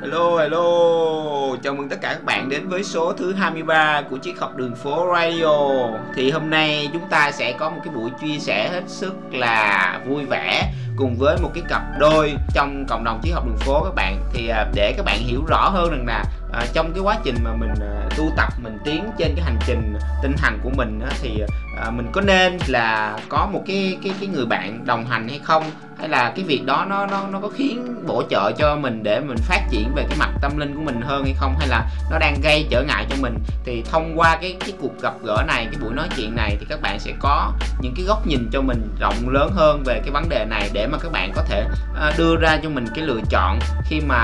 Hello, hello, chào mừng tất cả các bạn đến với số thứ 23 của chiếc học đường phố Radio Thì hôm nay chúng ta sẽ có một cái buổi chia sẻ hết sức là vui vẻ Cùng với một cái cặp đôi trong cộng đồng chiếc học đường phố các bạn. Thì à, để các bạn hiểu rõ hơn rằng là à, trong cái quá trình mà mình à, tu tập, mình tiến trên cái hành trình tinh thần của mình á, Thì à, mình có nên là có một cái cái cái người bạn đồng hành hay không? Hay là cái việc đó nó nó nó có khiến bổ trợ cho mình để mình phát triển về cái mặt tâm linh của mình hơn hay không? Hay là nó đang gây trở ngại cho mình? Thì thông qua cái cái cuộc gặp gỡ này, cái buổi nói chuyện này thì các bạn sẽ có những cái góc nhìn cho mình rộng lớn hơn về cái vấn đề này để mà các bạn có thể à, đưa ra cho mình cái lựa chọn. Khi mà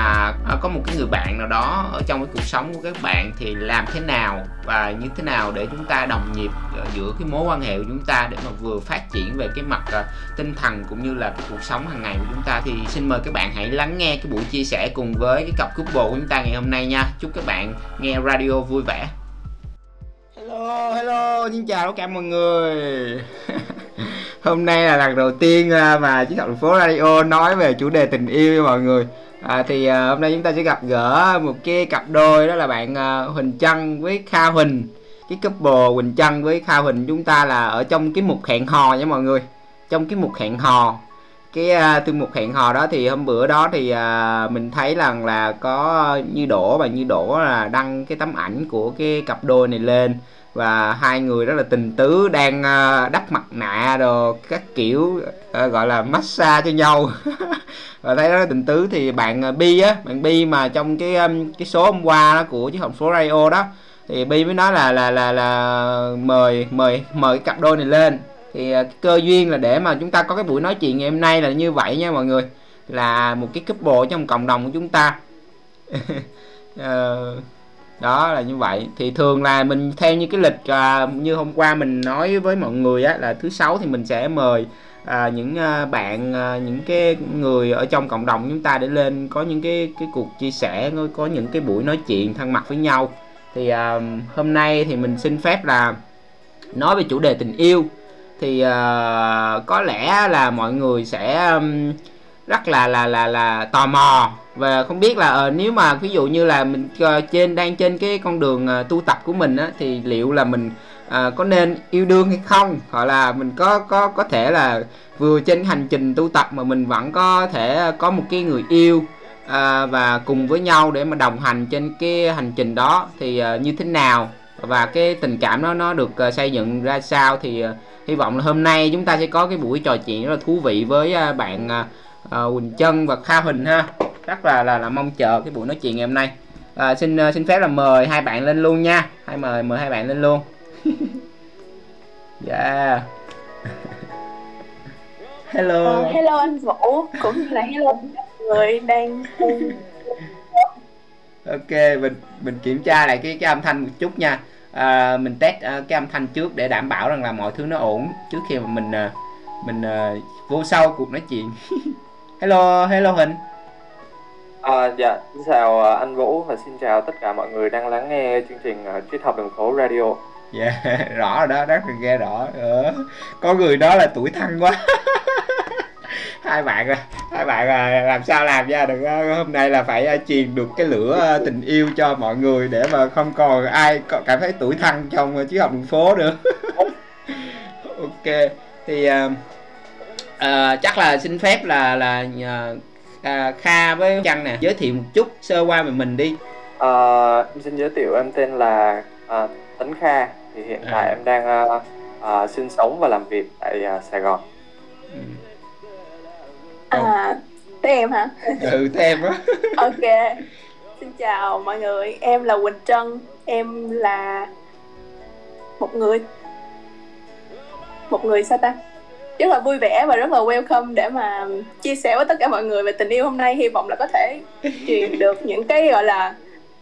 à, có một cái người bạn nào đó ở trong cái cuộc sống của các bạn thì làm thế nào và như thế nào để chúng ta đồng nhịp giữa cái mối quan hệ của chúng ta để mà vừa phát triển về cái mặt à, tinh thần cũng như là cái cuộc sống hàng ngày của chúng ta thì xin mời các bạn hãy lắng nghe cái buổi chia sẻ cùng với cái cặp couple của chúng ta ngày hôm nay nha. Chúc các bạn nghe radio vui vẻ. Hello hello xin chào tất cả mọi người. Hôm nay là lần đầu tiên à, mà chiếc thành phố radio nói về chủ đề tình yêu mọi người. À, thì à, hôm nay chúng ta sẽ gặp gỡ một cái cặp đôi đó là bạn à, Huỳnh Trân với Kha Huỳnh. Cái couple Huỳnh Trân với Kha Huỳnh chúng ta là ở trong cái mục hẹn hò nha mọi người. Trong cái mục hẹn hò cái à, uh, tiêu mục hẹn hò đó thì hôm bữa đó thì uh, mình thấy rằng là có như đổ và như đổ là đăng cái tấm ảnh của cái cặp đôi này lên và hai người rất là tình tứ đang uh, đắp mặt nạ rồi các kiểu uh, gọi là massage cho nhau. Và thấy rất là tình tứ thì bạn uh, Bi á bạn Bi mà trong cái um, cái số hôm qua đó của chiếc hồng phố radio đó thì Bi mới nói là là là là mời mời mời cái cặp đôi này lên thì à, cơ duyên là để mà chúng ta có cái buổi nói chuyện ngày hôm nay là như vậy nha mọi người. Là một cái couple trong cộng đồng của chúng ta. Ờ, đó là như vậy. Thì thường là mình theo như cái lịch à, như hôm qua mình nói với mọi người á là thứ sáu thì mình sẽ mời à, những à, bạn à, những cái người ở trong cộng đồng chúng ta để lên có những cái cái cuộc chia sẻ có những cái buổi nói chuyện thân mật với nhau. Thì à, hôm nay thì mình xin phép là nói về chủ đề tình yêu thì uh, có lẽ là mọi người sẽ um, rất là là là là tò mò. Và không biết là uh, nếu mà ví dụ như là mình uh, trên đang trên cái con đường uh, tu tập của mình á thì liệu là mình uh, có nên yêu đương hay không? Hoặc là mình có có có thể là vừa trên hành trình tu tập mà mình vẫn có thể có một cái người yêu uh, và cùng với nhau để mà đồng hành trên cái hành trình đó thì uh, như thế nào? Và cái tình cảm đó nó được uh, xây dựng ra sao thì uh, hy vọng là hôm nay chúng ta sẽ có cái buổi trò chuyện rất là thú vị với à, bạn Quỳnh Trân và Kha Huỳnh ha. Rất là là, là mong chờ cái buổi nói chuyện ngày hôm nay. À, xin xin phép là mời hai bạn lên luôn nha. Hai mời mời hai bạn lên luôn. Yeah. Hello. Uh, hello anh Vũ cũng như là hello người đang ok mình mình kiểm tra lại cái cái âm thanh một chút nha à, mình test uh, cái âm thanh trước để đảm bảo rằng là mọi thứ nó ổn. Trước khi mà mình uh, mình uh, vô sau cuộc nói chuyện. Hello hello hình à, dạ xin chào uh, anh vũ và xin chào tất cả mọi người đang lắng nghe chương trình uh, triết học đường phố radio. Dạ yeah, rõ rồi đó rất là nghe rõ ờ. có người đó là tuổi thân quá hai bạn à, hai bạn à, làm sao làm ra được hôm nay là phải truyền được cái lửa tình yêu cho mọi người để mà không còn ai cảm thấy tuổi thân trong chiếc học đường phố nữa. Ok thì uh, uh, chắc là xin phép là là uh, kha với trăng nè giới thiệu một chút sơ qua về mình đi. Uh, em xin giới thiệu em tên là uh, tấn kha thì hiện tại à. em đang uh, uh, sinh sống và làm việc tại uh, sài gòn. Ừ à tới em hả? Ừ tới em á. Ok. Xin chào mọi người em là quỳnh trân em là một người một người sao ta? Rất là vui vẻ và rất là welcome để mà chia sẻ với tất cả mọi người về tình yêu hôm nay. Hy vọng là có thể truyền được những cái gọi là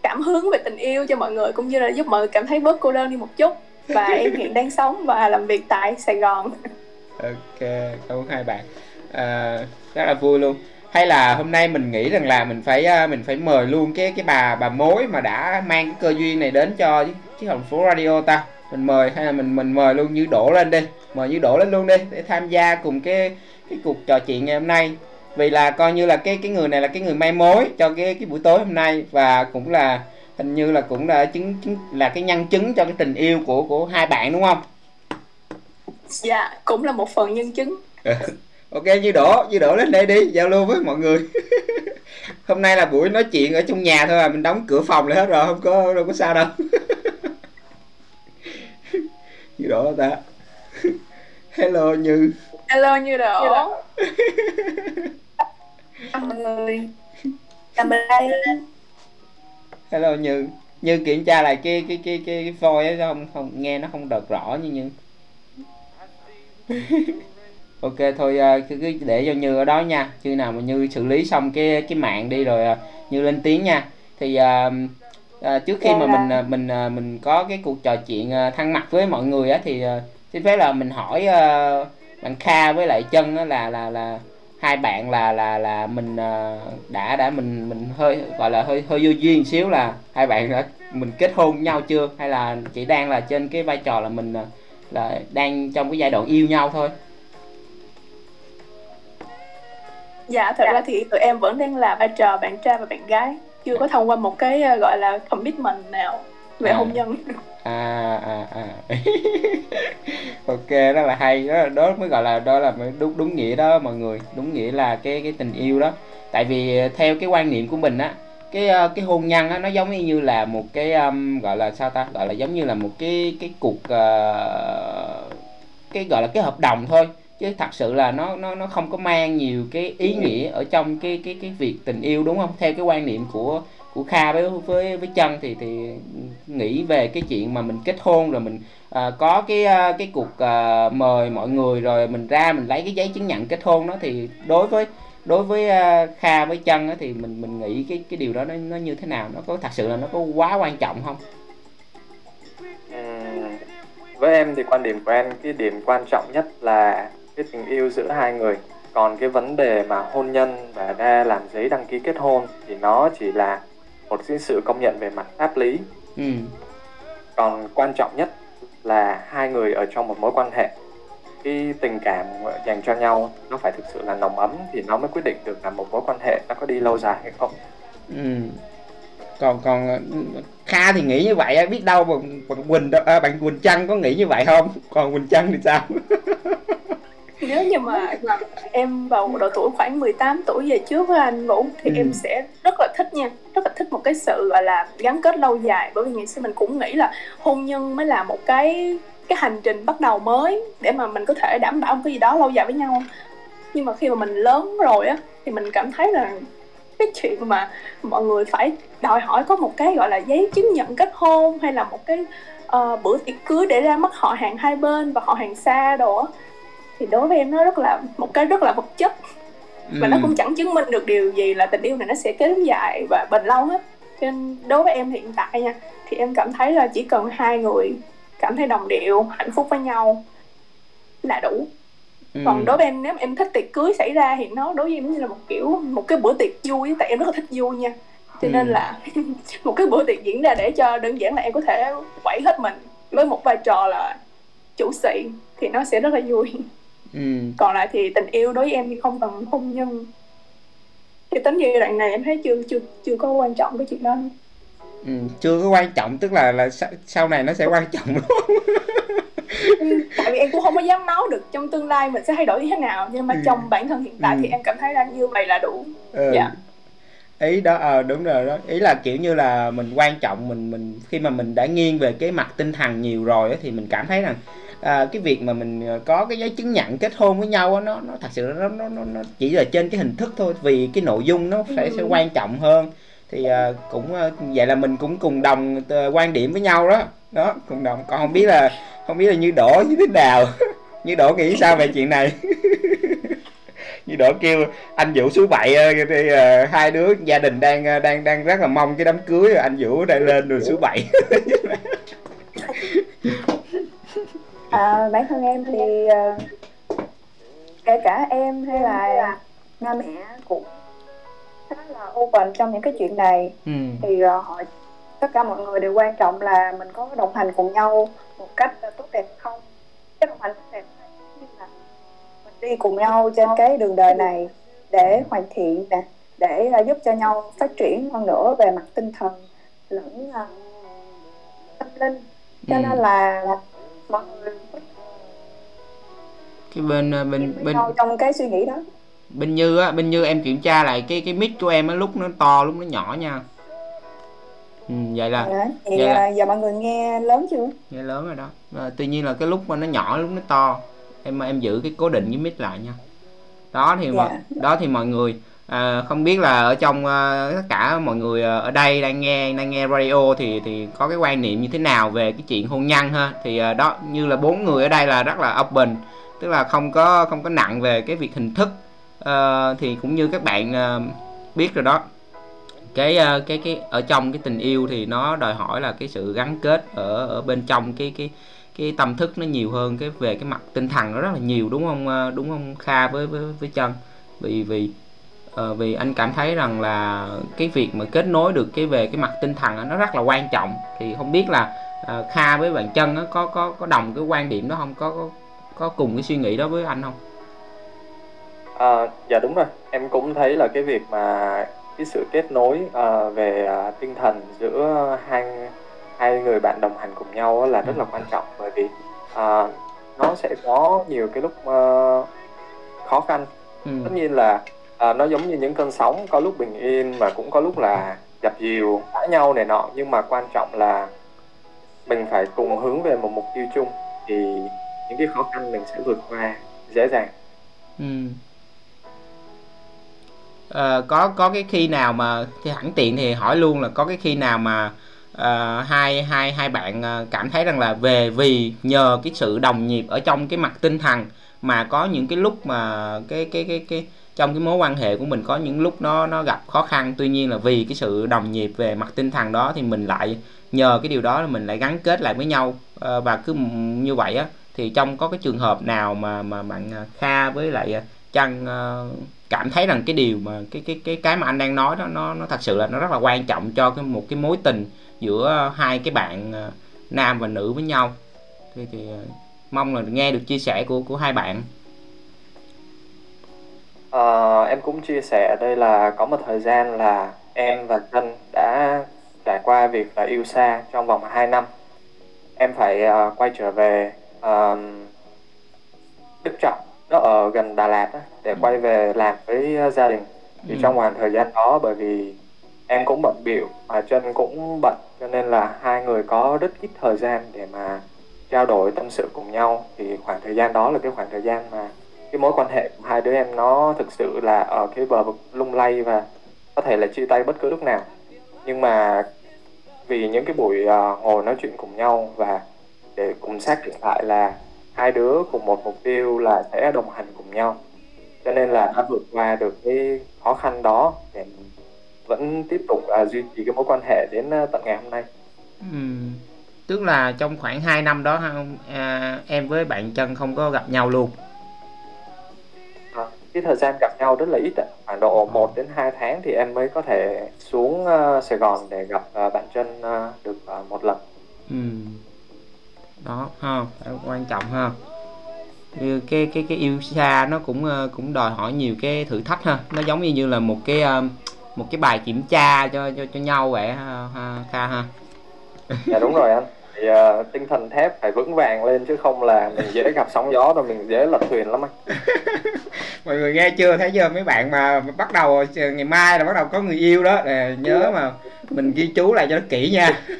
cảm hứng về tình yêu cho mọi người cũng như là giúp mọi người cảm thấy bớt cô đơn đi một chút. Và em hiện đang sống và làm việc tại Sài Gòn. Ok cảm ơn hai bạn. À, rất là vui luôn. Hay là hôm nay mình nghĩ rằng là mình phải à, mình phải mời luôn cái cái bà bà mối mà đã mang cái cơ duyên này đến cho chiếc hồng phố radio ta. Mình mời hay là mình mình mời luôn như đổ lên đi. Mời như đổ lên luôn đi để tham gia cùng cái cái cuộc trò chuyện ngày hôm nay. Vì là coi như là cái cái người này là cái người may mối cho cái cái buổi tối hôm nay và cũng là hình như là cũng là chứng, chứng là cái nhân chứng cho cái tình yêu của của hai bạn đúng không? Dạ cũng là một phần nhân chứng ok như đổ như đổ lên đây đi giao lưu với mọi người. Hôm nay là buổi nói chuyện ở trong nhà thôi à mình đóng cửa phòng lại hết rồi không có đâu có sao đâu. Như đổ ta? Hello như. Hello như đổ mọi người. Làm bên đây hello như. Như kiểm tra lại cái cái cái cái, cái voice ấy không không nghe nó không được rõ như như ok thôi à, cứ, cứ để cho như ở đó nha. Chứ nào mà như xử lý xong cái cái mạng đi rồi à, như lên tiếng nha. Thì à, à, trước khi mà mình à, mình à, mình có cái cuộc trò chuyện à, thân mật với mọi người á thì à, xin phép là mình hỏi à, bạn Kha với lại chân á là là là hai bạn là là là mình à, đã đã mình mình hơi gọi là hơi hơi vô duyên xíu là hai bạn đã mình kết hôn nhau chưa? Hay là chỉ đang là trên cái vai trò là mình là đang trong cái giai đoạn yêu nhau thôi dạ thật ra thì tụi em vẫn đang là vai trò bạn trai và bạn gái. Chưa có thông qua một cái ờ, gọi là commitment nào về À. hôn nhân. À à à. Ok rất là hay. Đó, đó mới gọi là đó là đúng đúng nghĩa đó mọi người. Đúng nghĩa là cái cái tình yêu đó. Tại vì theo cái quan niệm của mình á cái ờ, cái hôn nhân á nó giống như là một cái um, gọi là sao ta? Gọi là giống như là một cái cái cuộc ờ, cái gọi là cái hợp đồng thôi chứ thật sự là nó nó nó không có mang nhiều cái ý nghĩa ở trong cái cái cái việc tình yêu đúng không? Theo cái quan niệm của của Kha với với với chân thì thì nghĩ về cái chuyện mà mình kết hôn rồi mình à, có cái à, cái cuộc à, mời mọi người rồi mình ra mình lấy cái giấy chứng nhận kết hôn đó thì đối với đối với à, Kha với chân á, thì mình mình nghĩ cái cái điều đó nó nó như thế nào? Nó có thật sự là nó có quá quan trọng không? Với em thì quan điểm của em cái điểm quan trọng nhất là cái tình yêu giữa hai người. Còn cái vấn đề mà hôn nhân và ra làm giấy đăng ký kết hôn thì nó chỉ là một cái sự công nhận về mặt pháp lý. Ừ. Còn quan trọng nhất là hai người ở trong một mối quan hệ. Cái tình cảm dành cho nhau nó phải thực sự là nồng ấm thì nó mới quyết định được là một mối quan hệ nó có đi lâu dài hay không. Ừ. Còn còn ờ, Kha thì nghĩ như vậy biết đâu bạn bạn Quỳnh à, bạn Quỳnh Trăng có nghĩ như vậy không? Còn Quỳnh Trăng thì sao nếu như mà em vào độ tuổi khoảng 18 tuổi về trước với anh Vũ thì Ừ. em sẽ rất là thích nha. Rất là thích một cái sự gọi là gắn kết lâu dài. Bởi vì ngày xưa mình cũng nghĩ là hôn nhân mới là một cái cái hành trình bắt đầu mới để mà mình có thể đảm bảo một cái gì đó lâu dài với nhau. Nhưng mà khi mà mình lớn rồi á thì mình cảm thấy là cái chuyện mà mọi người phải đòi hỏi có một cái gọi là giấy chứng nhận kết hôn hay là một cái ờ, bữa tiệc cưới để ra mắt họ hàng hai bên và họ hàng xa đồ á thì đối với em nó rất là một cái rất là vật chất và nó Ừ. cũng chẳng chứng minh được điều gì là tình yêu này nó sẽ kéo dài và bền lâu hết cho nên đối với em hiện tại nha thì em cảm thấy là chỉ cần hai người cảm thấy đồng điệu hạnh phúc với nhau là đủ Ừ. còn đối với em nếu em thích tiệc cưới xảy ra thì nó đối với em như là một kiểu một cái bữa tiệc vui tại em rất là thích vui nha cho nên Ừ. là một cái bữa tiệc diễn ra để cho đơn giản là em có thể quẩy hết mình với một vai trò là chủ sĩ thì nó sẽ rất là vui ừ. còn lại thì tình yêu đối với em thì không cần hôn nhân thì tính giai đoạn này em thấy chưa chưa chưa có quan trọng cái chuyện đó Ừ. chưa có quan trọng tức là là sau, này nó sẽ quan trọng không Ừ, tại vì em cũng không có dám nói được trong tương lai mình sẽ thay đổi như thế nào nhưng mà Ừ. trong bản thân hiện tại Ừ. thì em cảm thấy là như vậy là đủ ừ. Dạ. ý đó ờ đúng rồi đó ý là kiểu như là mình quan trọng mình mình khi mà mình đã nghiêng về cái mặt tinh thần nhiều rồi á, thì mình cảm thấy rằng à, cái việc mà mình ờ, có cái giấy chứng nhận kết hôn với nhau á, nó nó thật sự nó nó nó, nó chỉ là trên cái hình thức thôi vì cái nội dung nó sẽ sẽ Ừ. quan trọng hơn. Thì à, cũng à, vậy là mình cũng cùng đồng quan điểm với nhau đó. Đó cùng đồng. Còn không biết là không biết là như đổ như thế nào như đổ nghĩ sao về chuyện này? Như đổ kêu anh vũ số bảy ờ, thì, ờ, hai đứa gia đình đang đang đang rất là mong cái đám cưới anh vũ đang lên rồi số bảy À, bản thân em thì ờ, kể cả em hay là ba mẹ cũng khá là open trong những cái chuyện này ừ. thì ờ, họ tất cả mọi người đều quan trọng là mình có đồng hành cùng nhau một cách ờ, tốt đẹp không cái đồng hành tốt đẹp là mình đi cùng nhau trên cái đường đời này để hoàn thiện nè để uh, giúp cho nhau phát triển hơn nữa về mặt tinh thần lẫn uh, tâm linh cho Ừ. nên là mọi người cái bên ờ, bên bên bên nhau trong cái suy nghĩ đó. bên như á bên như em kiểm tra lại cái cái mic của em á lúc nó to lúc nó nhỏ nha. Ừ, vậy là Dạ, thì Dạ, dạ. uh, giờ mọi người nghe lớn chưa? Nghe lớn rồi đó. À, tuy nhiên là cái lúc mà nó nhỏ lúc nó to em em giữ cái cố định cái mic lại nha. Đó thì mọi Dạ. đó thì mọi người à, không biết là ở trong à, tất cả mọi người à, ở đây đang nghe đang nghe radio thì thì có cái quan niệm như thế nào về cái chuyện hôn nhân ha? Thì à, đó như là bốn người ở đây là rất là open tức là không có không có nặng về cái việc hình thức. Ờ, thì cũng như các bạn à, biết rồi đó cái ờ, cái cái ở trong cái tình yêu thì nó đòi hỏi là cái sự gắn kết ở ở bên trong cái cái cái tâm thức nó nhiều hơn cái về cái mặt tinh thần nó rất là nhiều đúng không à, đúng không Kha với với với chân vì vì ờ, vì anh cảm thấy rằng là cái việc mà kết nối được cái về cái mặt tinh thần nó rất là quan trọng. Thì không biết là ờ, Kha với bạn chân có có có đồng cái quan điểm đó không? Có có có cùng cái suy nghĩ đó với anh không? À, dạ đúng rồi, em cũng thấy là cái việc mà cái sự kết nối à, về à, tinh thần giữa hai hai người bạn đồng hành cùng nhau là rất là quan trọng. Bởi vì à, nó sẽ có nhiều cái lúc à, khó khăn. ừ. Tất nhiên là à, nó giống như những cơn sóng, có lúc bình yên mà cũng có lúc là dập dìu, cãi nhau này nọ nhưng mà quan trọng là mình phải cùng hướng về một mục tiêu chung thì những cái khó khăn mình sẽ vượt qua dễ dàng. Ừ. à, có có cái khi nào mà thì hẳn tiện thì hỏi luôn là có cái khi nào mà uh, hai hai hai bạn ờ, cảm thấy rằng là về vì nhờ cái sự đồng nhịp ở trong cái mặt tinh thần mà có những cái lúc mà cái cái cái cái trong cái mối quan hệ của mình có những lúc nó nó gặp khó khăn tuy nhiên là vì cái sự đồng nhịp về mặt tinh thần đó thì mình lại nhờ cái điều đó là mình lại gắn kết lại với nhau. Ờ, và cứ như vậy á thì trong có cái trường hợp nào mà mà bạn ờ, Kha với lại ờ, Trăng ờ, cảm thấy rằng cái điều mà cái cái cái cái mà anh đang nói đó nó nó thật sự là nó rất là quan trọng cho cái một cái mối tình giữa hai cái bạn nam và nữ với nhau? Thì thì mong là nghe được chia sẻ của của hai bạn. Ờ, em cũng chia sẻ đây là có một thời gian là em và Tân đã trải qua việc là yêu xa trong vòng 2 năm. Em phải ờ, quay trở về ờ, Đức Trọng, nó ở gần Đà Lạt á, để quay về làm với ờ, gia đình. Thì Ừ. trong khoảng thời gian đó bởi vì em cũng bận bịu mà Trân cũng bận cho nên là hai người có rất ít thời gian để mà trao đổi tâm sự cùng nhau. Thì khoảng thời gian đó là cái khoảng thời gian mà cái mối quan hệ của hai đứa em nó thực sự là ở cái bờ vực lung lay và có thể là chia tay bất cứ lúc nào. Nhưng mà vì những cái buổi uh, ngồi nói chuyện cùng nhau và để cùng xác định lại là hai đứa cùng một mục tiêu là sẽ đồng hành cùng nhau. Cho nên là đã vượt qua được cái khó khăn đó để vẫn tiếp tục uh, duy trì cái mối quan hệ đến uh, tận ngày hôm nay. Ừm, tức là trong khoảng 2 năm đó ha, à, em với bạn Trân không có gặp nhau luôn? Cái thời gian gặp nhau rất là ít ạ. khoảng độ 1 đến 2 tháng thì em mới có thể xuống ờ, Sài Gòn để gặp ờ, bạn Trân ờ, được ờ, một lần Ừm. đó ha quan trọng ha cái cái cái yêu xa nó cũng ờ, cũng đòi hỏi nhiều cái thử thách ha nó giống như như là một cái ờ, một cái bài kiểm tra cho cho cho nhau vậy ha, ha Kha ha Dạ đúng rồi anh. Thì ờ, tinh thần thép phải vững vàng lên chứ không là mình dễ gặp sóng gió rồi mình dễ lật thuyền lắm anh. mọi người nghe chưa? Thấy chưa? Mấy bạn mà bắt đầu ngày mai là bắt đầu có người yêu đó. À, nhớ mà mình ghi chú lại cho nó kỹ nha.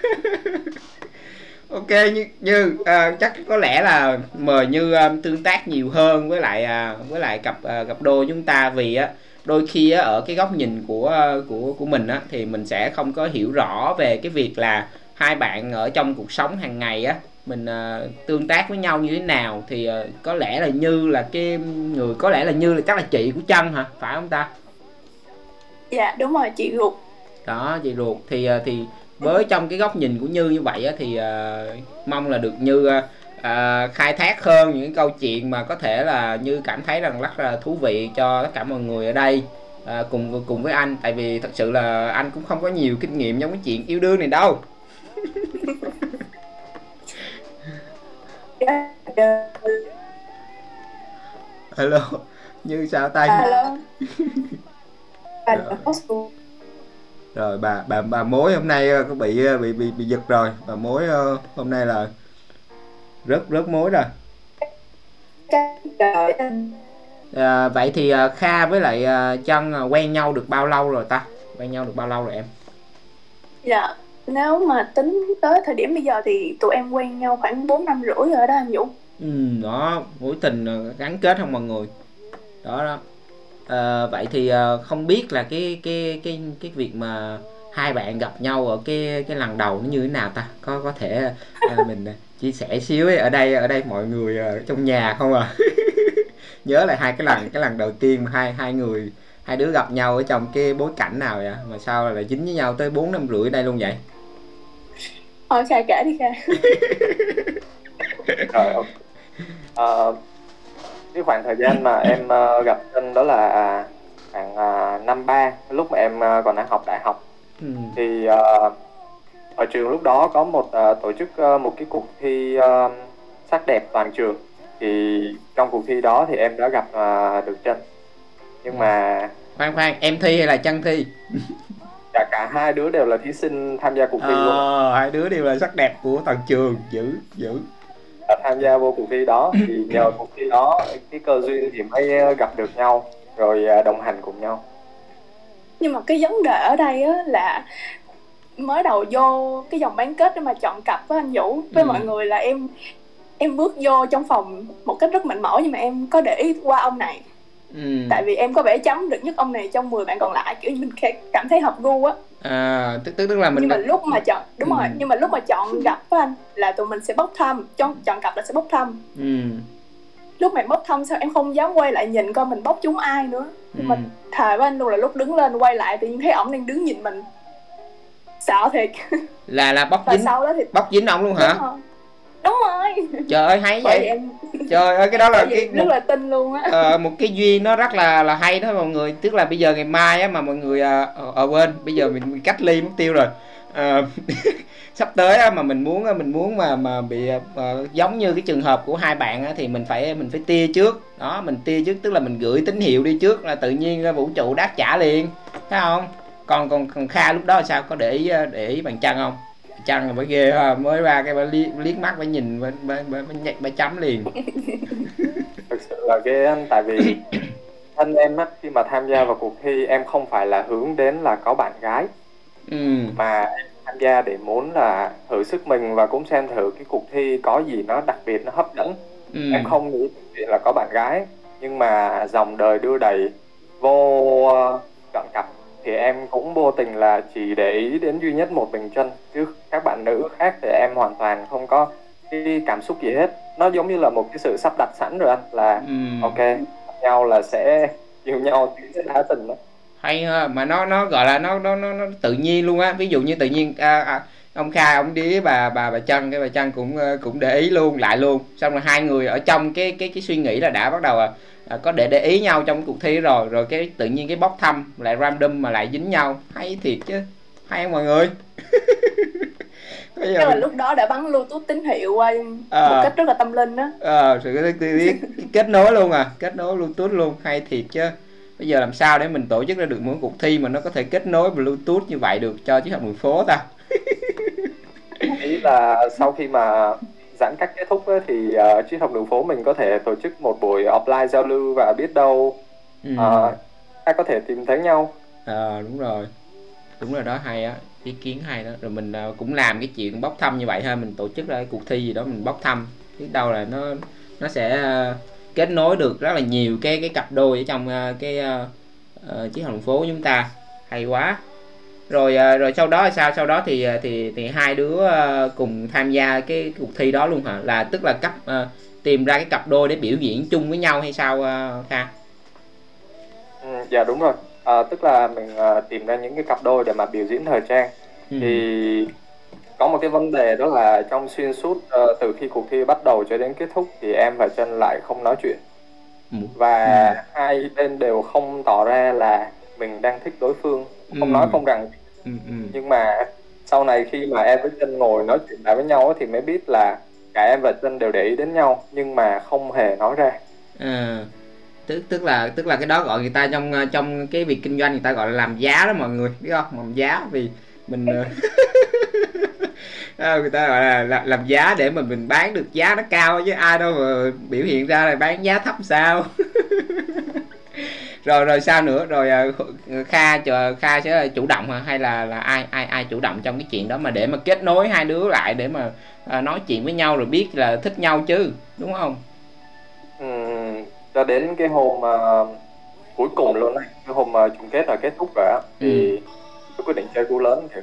Ok như, như à, chắc có lẽ là mời như à, tương tác nhiều hơn với lại à, với lại cặp à, cặp đôi chúng ta vì á đôi khi á, ở cái góc nhìn của à, của của mình á thì mình sẽ không có hiểu rõ về cái việc là hai bạn ở trong cuộc sống hàng ngày á mình à, tương tác với nhau như thế nào thì à, có lẽ là như là cái người có lẽ là như là chắc là chị của chân hả? Phải không ta? Dạ đúng rồi chị ruột. Đó chị ruột. Thì à, thì với trong cái góc nhìn của như như vậy á, thì à, mong là được như à, khai thác hơn những câu chuyện mà có thể là như cảm thấy rằng rất là thú vị cho tất cả mọi người ở đây à, cùng cùng với anh. Tại vì thật sự là anh cũng không có nhiều kinh nghiệm trong cái chuyện yêu đương này đâu Dạ, dạ. hello như sao tay Hello. Và Rồi. school. rồi bà bà bà mối hôm nay ờ, có bị ờ, bị bị bị giật rồi bà mối ờ, hôm nay là rớt rớt mối rồi à, vậy thì kha với lại chân quen nhau được bao lâu rồi ta quen nhau được bao lâu rồi em Dạ, nếu mà tính tới thời điểm bây giờ thì tụi em quen nhau khoảng 4 năm rưỡi rồi đó anh Vũ. ừ đó mối tình ờ, gắn kết không mọi người. Đó đó. Ờ, vậy thì ờ, không biết là cái cái cái cái việc mà hai bạn gặp nhau ở cái cái lần đầu nó như thế nào ta? Có có thể ờ, mình chia sẻ xíu ấy. ở đây ở đây mọi người ờ, trong nhà không à? Nhớ lại hai cái lần cái lần đầu tiên mà hai hai người hai đứa gặp nhau ở trong cái bối cảnh nào vậy? Mà sao lại dính với nhau tới bốn năm rưỡi đây luôn vậy Thôi Kha kể đi Kha. rồi ok. Ờ, cái khoảng thời gian mà em ờ, gặp Trân đó là khoảng uh, năm ba lúc mà em ờ, còn đang học đại học ừ. thì ờ, ở trường lúc đó có một ờ, tổ chức ờ, một cái cuộc thi ờ, sắc đẹp toàn trường thì trong cuộc thi đó thì em đã gặp ờ, được Trân nhưng mà khoan khoan em thi hay là chân thi cả cả hai đứa đều là thí sinh tham gia cuộc thi luôn. Ờ, hai đứa đều là sắc đẹp của toàn trường dữ dữ. Và tham gia vô cuộc thi đó thì nhờ cuộc thi đó cái cơ duyên thì mới ờ, gặp được nhau rồi ờ, đồng hành cùng nhau. Nhưng mà cái vấn đề ở đây á là mới đầu vô cái dòng bán kết để mà chọn cặp với anh Vũ với Ừ. mọi người là em em bước vô trong phòng một cách rất mạnh mẽ nhưng mà em có để ý qua ông này ừ. tại vì em có vẻ chấm được nhất ông này trong 10 bạn còn lại kiểu như mình cảm thấy hợp gu á à, tức tức tức là mình nhưng mà lúc mà chọn đúng Ừ. rồi nhưng mà lúc mà chọn gặp với anh là tụi mình sẽ bốc thăm chọn chọn cặp là sẽ bốc thăm ừ. lúc mà bốc thăm sao em không dám quay lại nhìn coi mình bốc trúng ai nữa nhưng mà Ừ. thề với anh luôn là lúc đứng lên quay lại tự nhiên thấy ổng đang đứng nhìn mình sợ thiệt là là bóc dính sau đó thì bóc dính ông luôn hả đúng rồi. Trời ơi hay vậy. em trời ơi cái đó là cái rất một, là tin luôn á. Ờ, một cái duyên nó rất là là hay đó mọi người. Tức là bây giờ ngày mai á mà mọi người à, ở, ở bên bây giờ mình, mình cách ly mất tiêu rồi. Ờ, sắp tới á, mà mình muốn mình muốn mà mà bị ờ, giống như cái trường hợp của hai bạn á, thì mình phải mình phải tia trước. Đó mình tia trước tức là mình gửi tín hiệu đi trước là tự nhiên á, vũ trụ đáp trả liền. Thấy không? Còn còn còn kha lúc đó sao? Có để ý để ý bằng chân không chân là mới ghê ha mới ra cái bà liếc, liếc mắt mới nhìn mới mới, mới, nhảy- mới chấm liền. Thực sự là cái tại vì thân em á khi mà tham gia vào cuộc thi em không phải là hướng đến là có bạn gái. Ừ. Mà em tham gia để muốn là thử sức mình và cũng xem thử cái cuộc thi có gì nó đặc biệt nó hấp dẫn. Ừ. Em không nghĩ là có bạn gái nhưng mà dòng đời đưa đẩy vô ờ, chọn cặp thì em cũng vô tình là chỉ để ý đến duy nhất một mình chân chứ các bạn nữ khác thì em hoàn toàn không có cái cảm xúc gì hết. Nó giống như là một cái sự sắp đặt sẵn rồi anh là ừ. ok nhau là sẽ yêu nhau tới đá tình đó. Hay ha mà nó nó gọi là nó nó nó, nó tự nhiên luôn á. Ví dụ như tự nhiên à, à, ông khai ông đi bà bà bà chân cái bà chân cũng ờ, cũng để ý luôn lại luôn. Xong rồi hai người ở trong cái cái cái suy nghĩ là đã bắt đầu à, à, có để để ý nhau trong cuộc thi rồi rồi cái tự nhiên cái bốc thăm lại random mà lại dính nhau. Hay thiệt chứ. Hay không mọi người? Bây Chắc là giờ lúc đó đã bắn bluetooth tín hiệu qua Ờ. một cách rất là tâm linh á. Ờ sự kết nối luôn à. Kết nối bluetooth luôn. Hay thiệt chứ. Bây giờ làm sao để mình tổ chức ra được một cuộc thi mà nó có thể kết nối bluetooth như vậy được cho chiếc học đường phố ta? Ý là sau khi mà giãn cách kết thúc ấy, thì uh, triết học đường phố mình có thể tổ chức một buổi offline giao lưu và biết đâu ừ. uh, ta có thể tìm thấy nhau. Ờ, đúng rồi. Đúng rồi đó hay á. Ý kiến hay đó. Rồi mình ờ, cũng làm cái chuyện bốc thăm như vậy ha mình tổ chức ra cái cuộc thi gì đó mình bốc thăm. Biết đâu là nó nó sẽ ờ, kết nối được rất là nhiều cái cái cặp đôi ở trong ờ, cái ờ, ờ, chiếc hồng phố chúng ta. Hay quá rồi ờ, rồi sau đó sao sau đó thì ờ, thì thì hai đứa ờ, cùng tham gia cái cuộc thi đó luôn hả là tức là cấp tìm ra cái cặp đôi để biểu diễn chung với nhau hay sao kha ừ, dạ đúng rồi Ờ, tức là mình ờ, tìm ra những cái cặp đôi để mà biểu diễn thời trang ừ. thì có một cái vấn đề đó là trong xuyên suốt ờ, từ khi cuộc thi bắt đầu cho đến kết thúc thì em và chân lại không nói chuyện Ừ. và Ừ. hai bên đều không tỏ ra là mình đang thích đối phương không Ừ. nói không rằng Ừ, ừ. nhưng mà sau này khi mà em với chân ngồi nói chuyện lại với nhau thì mới biết là cả em và chân đều để ý đến nhau nhưng mà không hề nói ra. À, tức tức là tức là cái đó gọi người ta trong ờ, trong cái việc kinh doanh người ta gọi là làm giá đó mọi người biết không? Làm giá vì mình ờ, người ta gọi là làm, làm giá để mà mình bán được giá nó cao chứ ai đâu mà biểu hiện ra là bán giá thấp sao rồi rồi sao nữa? Rồi ờ, kha chờ kha sẽ là chủ động hay là là ai ai ai chủ động trong cái chuyện đó mà để mà kết nối hai đứa lại để mà à, nói chuyện với nhau rồi biết là thích nhau chứ đúng không? Ừm, cho đến cái hôm ờ, cuối cùng luôn ấy, cái hôm ờ, chung kết là kết thúc rồi á thì tôi quyết định chơi cú lớn thì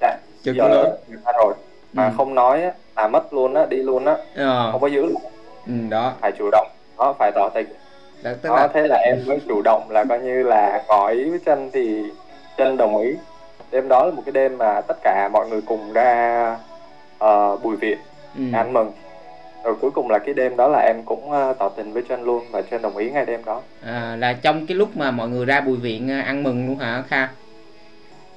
dạ, Chơi cú lớn. người ta rồi mà Ừ. không nói á, là mất luôn á đi luôn á. Ờ. Không có giữ lại, ừ, đó. Phải chủ động đó phải tỏ tình đó, tức đó là thế là em mới chủ động là coi như là ngỏ ý với chân thì chân đồng ý. Đêm đó là một cái đêm mà tất cả mọi người cùng ra ờ, bùi viện. Ừ, ăn mừng. Rồi cuối cùng là cái đêm đó là em cũng ờ, tỏ tình với chân luôn và chân đồng ý ngay đêm đó. À, là trong cái lúc mà mọi người ra bùi viện à, ăn mừng luôn hả kha?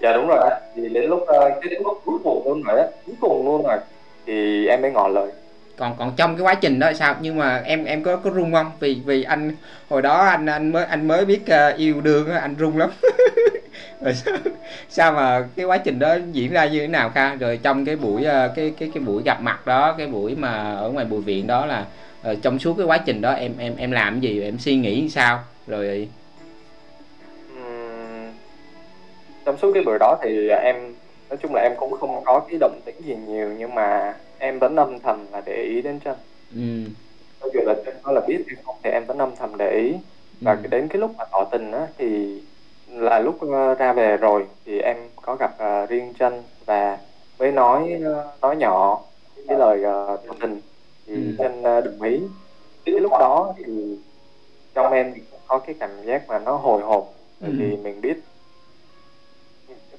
Dạ đúng rồi thì đến lúc ờ, cái đến lúc cuối cùng luôn rồi á. Cuối cùng luôn rồi. Thì em mới ngỏ lời còn còn trong cái quá trình đó sao? Nhưng mà em em có có rung không? Vì vì anh hồi đó anh anh mới anh mới biết uh, yêu đương anh rung lắm. Rồi sao, sao mà cái quá trình đó diễn ra như thế nào kha? Rồi trong cái buổi uh, cái cái cái buổi gặp mặt đó cái buổi mà ở ngoài bùi viện đó là uh, trong suốt cái quá trình đó em em em làm gì? Em suy nghĩ như sao? Rồi trong suốt cái buổi đó thì em nói chung là em cũng không có cái động tĩnh gì nhiều nhưng mà em vẫn âm thầm là để ý đến chân ừ, cho dù là chân có là biết hay không thì em vẫn âm thầm để ý. Và ừ, cái- đến cái lúc mà tỏ tình á thì là lúc ờ, ra về rồi thì em có gặp ờ, riêng chân và mới nói ờ, nói nhỏ cái lời ờ, tỏ tình. Thì Ừ. chân ờ, đồng ý. Cái lúc đó thì trong em có cái cảm giác mà nó hồi hộp bởi Ừ. vì mình biết.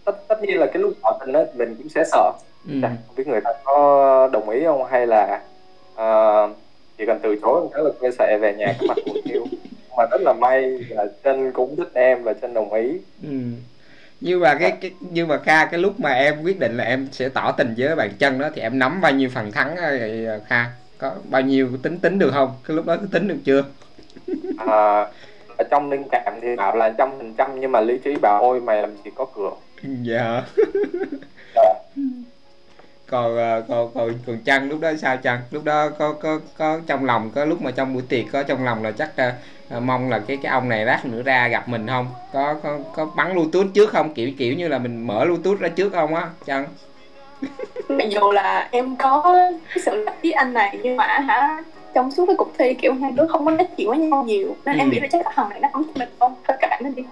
Tất tất nhiên là cái lúc tỏ tình á mình cũng sẽ sợ ừ, Dạ, không biết người ta có đồng ý không hay là ờ, chỉ cần từ chối một cái là quay xe về nhà có mặt cuộc yêu mà rất là may là chân cũng thích em và chân đồng ý. Ừ. nhưng mà cái, cái nhưng mà kha cái lúc mà em quyết định là em sẽ tỏ tình với bạn chân đó thì em nắm bao nhiêu phần thắng vậy à, kha? Có bao nhiêu tính tính được không? Cái lúc đó tính được chưa? À, ở trong linh cảm thì bảo là trăm phần trăm nhưng mà lý trí bảo ôi mày làm gì có cửa? Dạ. Hả? Ờ, còn còn còn còn chăng lúc đó sao chăng lúc đó có có có trong lòng có lúc mà trong buổi tiệc có trong lòng là chắc uh, mong là cái cái ông này lát nữa ra gặp mình không? Có có có bắn bluetooth trước không? Kiểu kiểu như là mình mở bluetooth ra trước không á chăng mặc dù là em có cái sự gặp với anh này nhưng mà hả trong suốt cái cuộc thi kiểu hai đứa không có nói chuyện với nhau nhiều nên Ừ. em nghĩ là chắc là thằng này nó không thích mình không thôi bạn nó đi.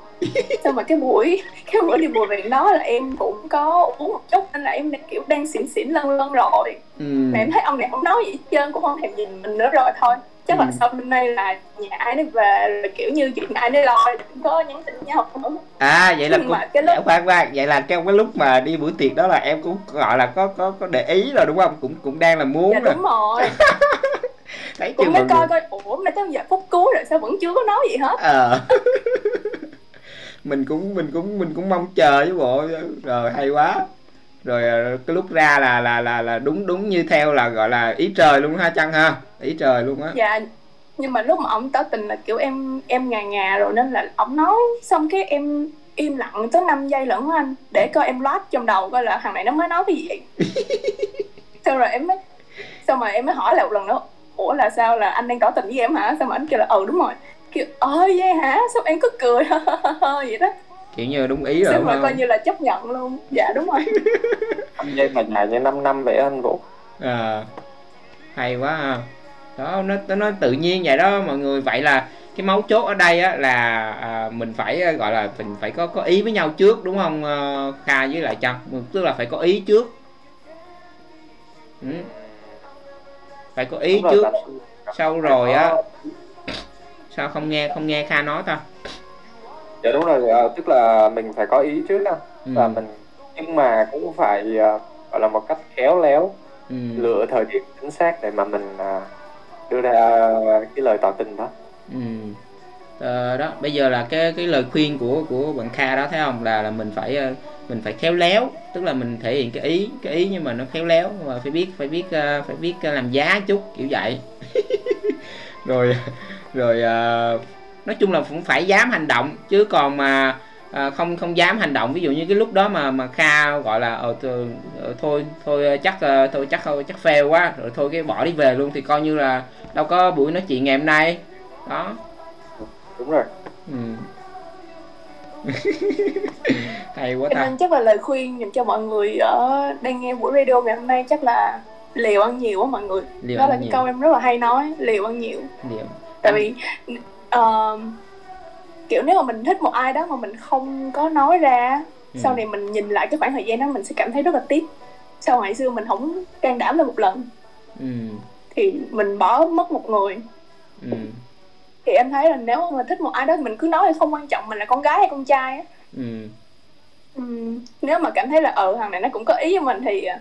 Xong rồi cái buổi cái buổi đi bùa viện đó là em cũng có uống một chút nên là em đang kiểu đang xỉn xỉn lân lân rồi. Ừ. mà em thấy ông này không nói gì hết trơn cũng không thèm nhìn mình nữa rồi thôi. Chắc là Ừ. sau đêm nay là nhà ai nấy về rồi kiểu như chuyện ai nấy lo đừng có nhắn tin nhau nữa. À vậy là cũng mà cái lúc- Dạ, khoan khoan vậy là trong cái lúc mà đi buổi tiệc đó là em cũng gọi là có có có để ý rồi đúng không? Cũng cũng đang là muốn dạ rồi. đúng rồi thấy cũng mới coi coi. Ủa mà tới giờ phút cuối rồi sao vẫn chưa có nói gì hết? Ờ. Mình cũng mình cũng mình cũng mong chờ chứ bộ. Rồi hay quá. Rồi ờ, cái lúc ra là là là là đúng đúng như theo là gọi là ý trời luôn ha chăng ha. Ý trời luôn á. Dạ nhưng mà lúc mà ông tỏ tình là kiểu em em ngà ngà rồi nên là ông nói xong cái em im lặng tới 5 giây lẫn anh. Để coi em loát trong đầu coi là thằng này nó mới nói cái gì vậy. Xong rồi em mới xong rồi em mới hỏi lại một lần nữa ủa là sao? Là anh đang tỏ tình với em hả? Xong rồi anh kêu là ừ đúng rồi. Kêu ơi vậy hả? Xong em cứ cười. Vậy đó. Kiểu như đúng ý rồi xong đúng rồi coi như là chấp nhận luôn. Dạ đúng rồi. Anh dây mà dài như 5 năm vậy anh Vũ. À, hay quá ha. Đó nó nó tự nhiên vậy đó mọi người. Vậy là cái mấu chốt ở đây á là à, mình phải à, gọi là mình phải có có ý với nhau trước đúng không ờ, kha với lại trăng tức là phải có ý trước. Ừ. phải có ý trước sau rồi á sao không nghe không nghe kha nói ta dạ đúng rồi ờ, tức là mình phải có ý trước á ừ. và mình nhưng mà cũng phải ờ, gọi là một cách khéo léo Ừ. lựa thời điểm chính xác để mà mình ờ, đưa ra cái lời tỏ tình đó Ừ à, đó bây giờ là cái cái lời khuyên của của bạn Kha đó thấy không? Là là mình phải ờ, mình phải khéo léo tức là mình thể hiện cái ý cái ý nhưng mà nó khéo léo và phải biết phải biết ờ, phải biết làm giá chút kiểu vậy. Rồi rồi à, nói chung là cũng phải dám hành động chứ còn mà à, không không dám hành động. Ví dụ như cái lúc đó mà mà kha gọi là ờ, thôi, thôi thôi chắc thôi chắc thôi chắc fail quá rồi thôi cái bỏ đi về luôn thì coi như là đâu có buổi nói chuyện ngày hôm nay. Đó đúng rồi. Ừ. hay quá ta. nên chắc là lời khuyên dành cho mọi người ở đang nghe buổi radio ngày hôm nay chắc là liều ăn nhiều á mọi người. Liều đó là nhiều. cái câu em rất là hay nói liều ăn nhiều. Liều. Tại vì ờ, kiểu nếu mà mình thích một ai đó mà mình không có nói ra Ừ. sau này mình nhìn lại cái khoảng thời gian đó mình sẽ cảm thấy rất là tiếc. Sau ngày xưa mình không can đảm lên một lần. Ừ. Thì mình bỏ mất một người. Ừ thì em thấy là nếu mà thích một ai đó thì mình cứ nói thì không quan trọng mình là con gái hay con trai á. Ừ. Ừm, nếu mà cảm thấy là ờ thằng này nó cũng có ý với mình thì à,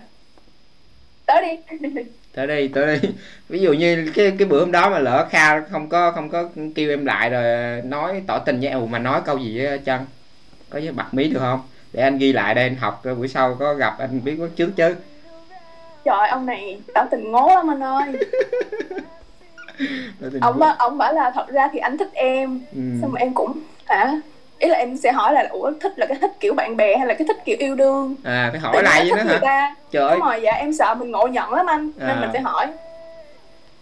tới đi. Tới đây tới đây ví dụ như cái cái bữa hôm đó mà lỡ kha không có không có kêu em lại rồi nói tỏ tình với em mà nói câu gì á chân có với bật mí được không? Để anh ghi lại đây anh học rồi buổi sau có gặp anh biết trước chứ. Trời ông này tỏ tình ngố lắm anh ơi ông bảo, ông bảo là thật ra thì anh thích em. Ừ. xong rồi em cũng hả? Ý là em sẽ hỏi là ủa thích là cái thích kiểu bạn bè hay là cái thích kiểu yêu đương? À phải hỏi Tại lại thích người hả? ta. Trời ơi. Đúng rồi dạ em sợ mình ngộ nhận lắm anh nên À. mình phải hỏi.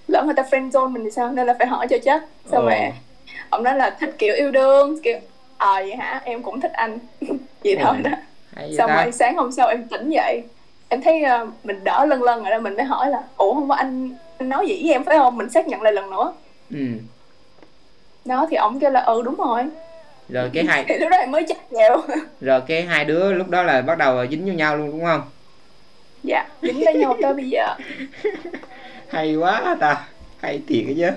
Lỡ người ta friend zone mình thì sao? Nên là phải hỏi cho chết xong Ồ. rồi ông nói là thích kiểu yêu đương kiểu ờ vậy hả? Em cũng thích anh. Vậy thôi đó hay vậy xong rồi sáng hôm sau em tỉnh dậy. Em thấy ờ, mình đỡ lân lân rồi đó mình mới hỏi là ủa hôm qua anh, anh nói gì với em phải không? Mình xác nhận lại lần nữa. Ừ. đó thì ông kêu là ừ đúng rồi. Rồi cái hai thì lúc đó em mới chắc nhiều rồi cái hai đứa lúc đó là bắt đầu dính với nhau luôn đúng không? Dạ dính với nhau tới bây giờ. Hay quá ta. Hay thiệt chứ.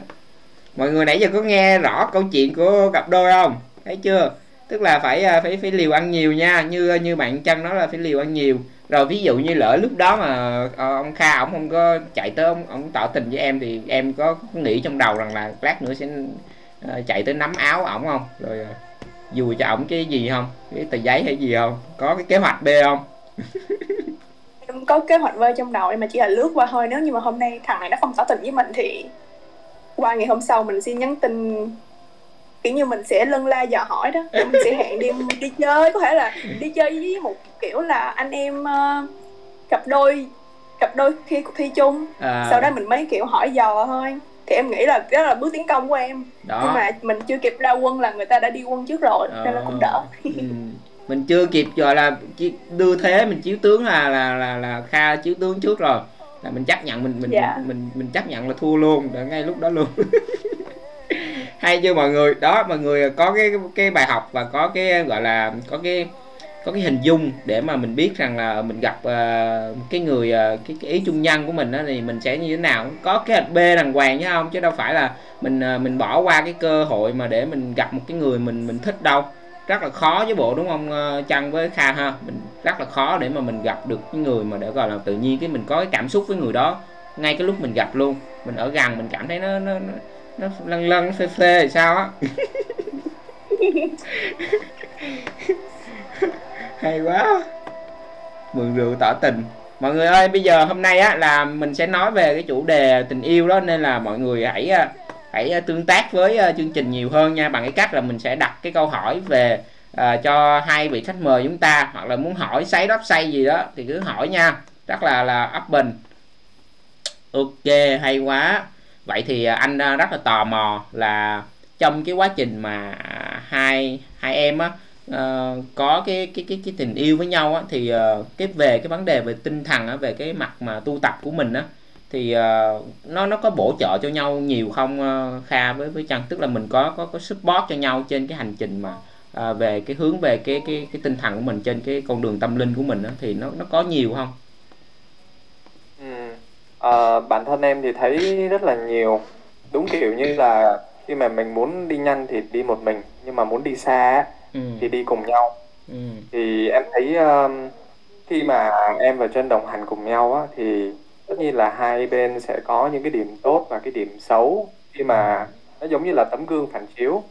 Mọi người nãy giờ có nghe rõ câu chuyện của cặp đôi không? Thấy chưa? Tức là phải à, phải phải liều ăn nhiều nha. Như như bạn chân nói là phải liều ăn nhiều rồi ví dụ như lỡ lúc đó mà ờ, ông kha ông không có chạy tới ông, ông tỏ tình với em thì em có, nghĩ trong đầu rằng là lát nữa sẽ ờ, chạy tới nắm áo ổng không? Rồi dù dùi cho ổng cái gì không? Cái tờ giấy hay gì không? Có cái kế hoạch b không? Em có kế hoạch vơi trong đầu em mà chỉ là lướt qua thôi. Nếu như mà hôm nay thằng này nó không tỏ tình với mình thì qua ngày hôm sau mình sẽ nhắn tin kiểu như mình sẽ lân la dò hỏi đó. Mình sẽ hẹn đi đi chơi có thể là đi chơi với một kiểu là anh em ờ, cặp đôi cặp đôi khi cuộc thi chung. À, sau đó mình mới kiểu hỏi dò thôi. Thì em nghĩ là đó là bước tiến công của em. Đó. Nhưng mà mình chưa kịp ra quân là người ta đã đi quân trước rồi nên là cũng đỡ. Ừ. mình chưa kịp gọi là đưa thế mình chiếu tướng là là là là kha chiếu tướng trước rồi. Là mình chấp nhận mình mình Dạ. mình mình chấp nhận là thua luôn ngay lúc đó luôn hay chưa mọi người? Đó mọi người có cái cái bài học và có cái gọi là có cái có cái hình dung để mà mình biết rằng là mình gặp uh, cái người uh, cái, cái ý chung nhân của mình đó thì mình sẽ như thế nào. Có cái hạch B đàng hoàng chứ không chứ đâu phải là mình uh, mình bỏ qua cái cơ hội mà để mình gặp một cái người mình mình thích đâu. Rất là khó với bộ đúng không chăng với Kha ha? Mình rất là khó để mà mình gặp được cái người mà để gọi là tự nhiên cái mình có cái cảm xúc với người đó ngay cái lúc mình gặp luôn. Mình ở gần mình cảm thấy nó nó nó, nó lân nó phê phê thì sao á. Hay quá. Mượn rượu tỏ tình. Mọi người ơi bây giờ hôm nay á là mình sẽ nói về cái chủ đề tình yêu đó nên là mọi người hãy ờ, hãy ờ, tương tác với ờ, chương trình nhiều hơn nha. Bằng cái cách là mình sẽ đặt cái câu hỏi về ờ, cho hai vị khách mời chúng ta hoặc là muốn hỏi say đắp say gì đó thì cứ hỏi nha. Rất là là open. Ok hay quá vậy thì à, anh à, rất là tò mò là trong cái quá trình mà à, hai hai em á uh, có cái cái cái cái tình yêu với nhau á thì uh, cái về cái vấn đề về tinh thần á về cái mặt mà tu tập của mình á thì uh, nó nó có bổ trợ cho nhau nhiều không uh, Kha với với Trần tức là mình có có có support cho nhau trên cái hành trình mà uh, về cái hướng về cái cái cái tinh thần của mình trên cái con đường tâm linh của mình á thì nó nó có nhiều không? Ừ. Ờ, bản thân em thì thấy rất là nhiều đúng kiểu như là khi mà mình muốn đi nhanh thì đi một mình nhưng mà muốn đi xa Ừ. thì đi cùng nhau Ừ. thì em thấy um, khi mà em và Trân đồng hành cùng nhau á, thì tất nhiên là hai bên sẽ có những cái điểm tốt và cái điểm xấu khi mà nó giống như là tấm gương phản chiếu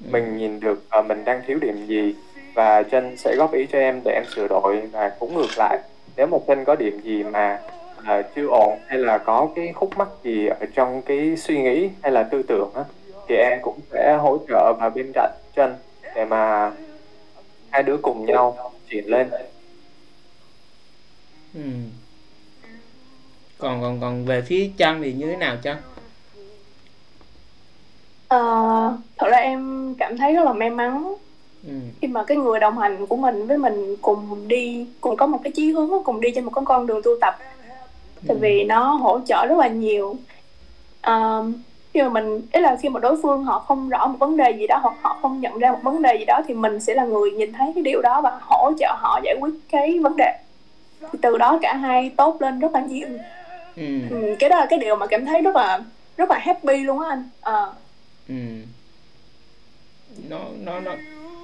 mình nhìn được ờ, mình đang thiếu điểm gì và Trân sẽ góp ý cho em để em sửa đổi và cũng ngược lại nếu mà Trân có điểm gì mà ờ, chưa ổn hay là có cái khúc mắc gì ở trong cái suy nghĩ hay là tư tưởng á thì em cũng sẽ hỗ trợ và bên cạnh chân để mà hai đứa cùng nhau chuyển lên ừ. còn còn còn về phía chân thì như thế nào chân Ờ, thật ra em cảm thấy rất là may mắn ừ. khi mà cái người đồng hành của mình với mình cùng đi cùng có một cái chí hướng cùng đi trên một cái con đường tu tập tại vì nó hỗ trợ rất là nhiều Ờ, khi mà mình ý là khi mà đối phương họ không rõ một vấn đề gì đó hoặc họ không nhận ra một vấn đề gì đó thì mình sẽ là người nhìn thấy cái điều đó và hỗ trợ họ giải quyết cái vấn đề thì từ đó cả hai tốt lên rất là nhiều Ừ. ừ, cái đó là cái điều mà cảm thấy rất là rất là happy luôn á anh Ờ. Ừ. nó nó nó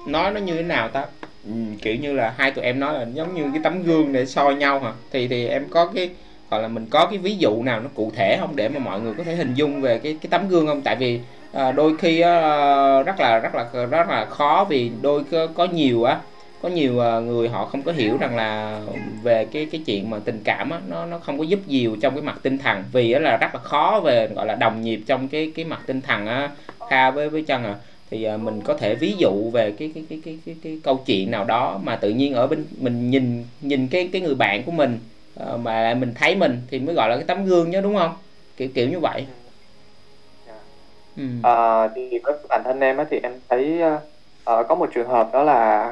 nói nó như thế nào ta ừ, kiểu như là hai tụi em nói là giống như cái tấm gương để soi nhau hả thì thì em có cái gọi là mình có cái ví dụ nào nó cụ thể không để mà mọi người có thể hình dung về cái cái tấm gương không? Tại vì à, đôi khi á, rất là rất là rất là khó vì đôi có, có nhiều á có nhiều à, người họ không có hiểu rằng là về cái cái chuyện mà tình cảm á nó nó không có giúp nhiều trong cái mặt tinh thần. Vì á là rất là khó về gọi là đồng nhịp trong cái cái mặt tinh thần á Kha với với chân à. Thì à, mình có thể ví dụ về cái cái cái cái cái, cái câu chuyện nào đó mà tự nhiên ở bên mình nhìn nhìn cái cái người bạn của mình mà lại mình thấy mình thì mới gọi là cái tấm gương chứ đúng không kiểu kiểu như vậy Dạ. ừ. Ờ, thì với bản thân em á thì em thấy ờ, ờ, có một trường hợp đó là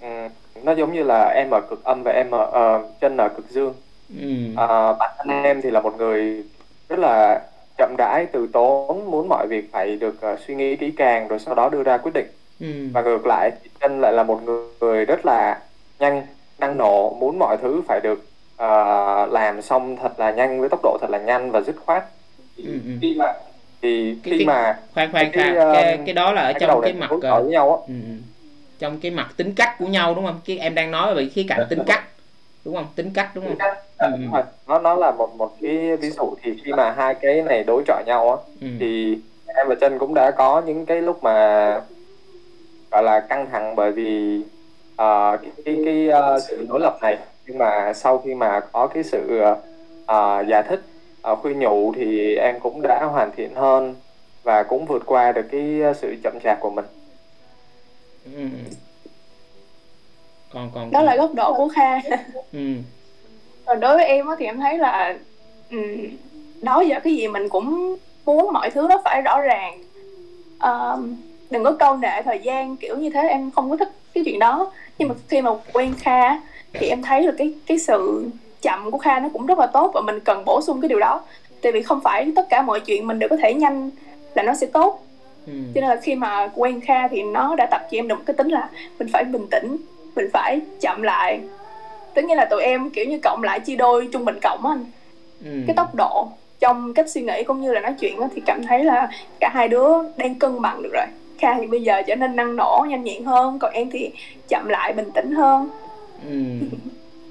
ừm, nó giống như là em ở cực âm và em ở ờ, chân ở cực dương Ừ. Ờ, bản thân em thì là một người rất là chậm rãi từ tốn muốn mọi việc phải được ờ, suy nghĩ kỹ càng rồi sau đó đưa ra quyết định Ừ. và ngược lại chân lại là một người, người rất là nhanh năng nổ muốn mọi thứ phải được ờ, làm xong thật là nhanh với tốc độ thật là nhanh và dứt khoát Ừ, ừ. khi mà thì khi cái- mà khoan khoan cái, Kha cái, um, cái đó là ở cái trong cái mặt ờ, hợp với nhau á ừ. ừ. trong cái mặt tính cách của nhau đúng không cái em đang nói về khía cạnh tính cách đúng không tính cách đúng không Ừ. đúng rồi. nó nó là một một cái ví dụ thì khi mà hai cái này đối chọi nhau á ừ. thì em và chân cũng đã có những cái lúc mà gọi là căng thẳng bởi vì ờ, cái cái, cái ờ, sự đối lập này nhưng mà sau khi mà có cái sự ờ, giải thích ờ, khuyên nhủ thì em cũng đã hoàn thiện hơn và cũng vượt qua được cái sự chậm chạp của mình. Ừ. còn còn đó là góc độ của Kha. Ừ. còn đối với em á thì em thấy là um, đó giờ cái gì mình cũng muốn mọi thứ nó phải rõ ràng. Ờm, đừng có câu nệ thời gian kiểu như thế em không có thích cái chuyện đó. Nhưng mà khi mà quen Kha thì em thấy là cái cái sự chậm của Kha nó cũng rất là tốt và mình cần bổ sung cái điều đó. Tại vì không phải tất cả mọi chuyện mình đều có thể nhanh là nó sẽ tốt. Ừ. cho nên là khi mà quen Kha thì nó đã tập cho em được một cái tính là mình phải bình tĩnh mình phải chậm lại. Tức nghĩa là tụi em kiểu như cộng lại chia đôi trung bình cộng á anh. Ừ. cái tốc độ trong cách suy nghĩ cũng như là nói chuyện thì cảm thấy là cả hai đứa đang cân bằng được rồi. Kha thì bây giờ trở nên năng nổ nhanh nhẹn hơn còn em thì chậm lại bình tĩnh hơn Ừ.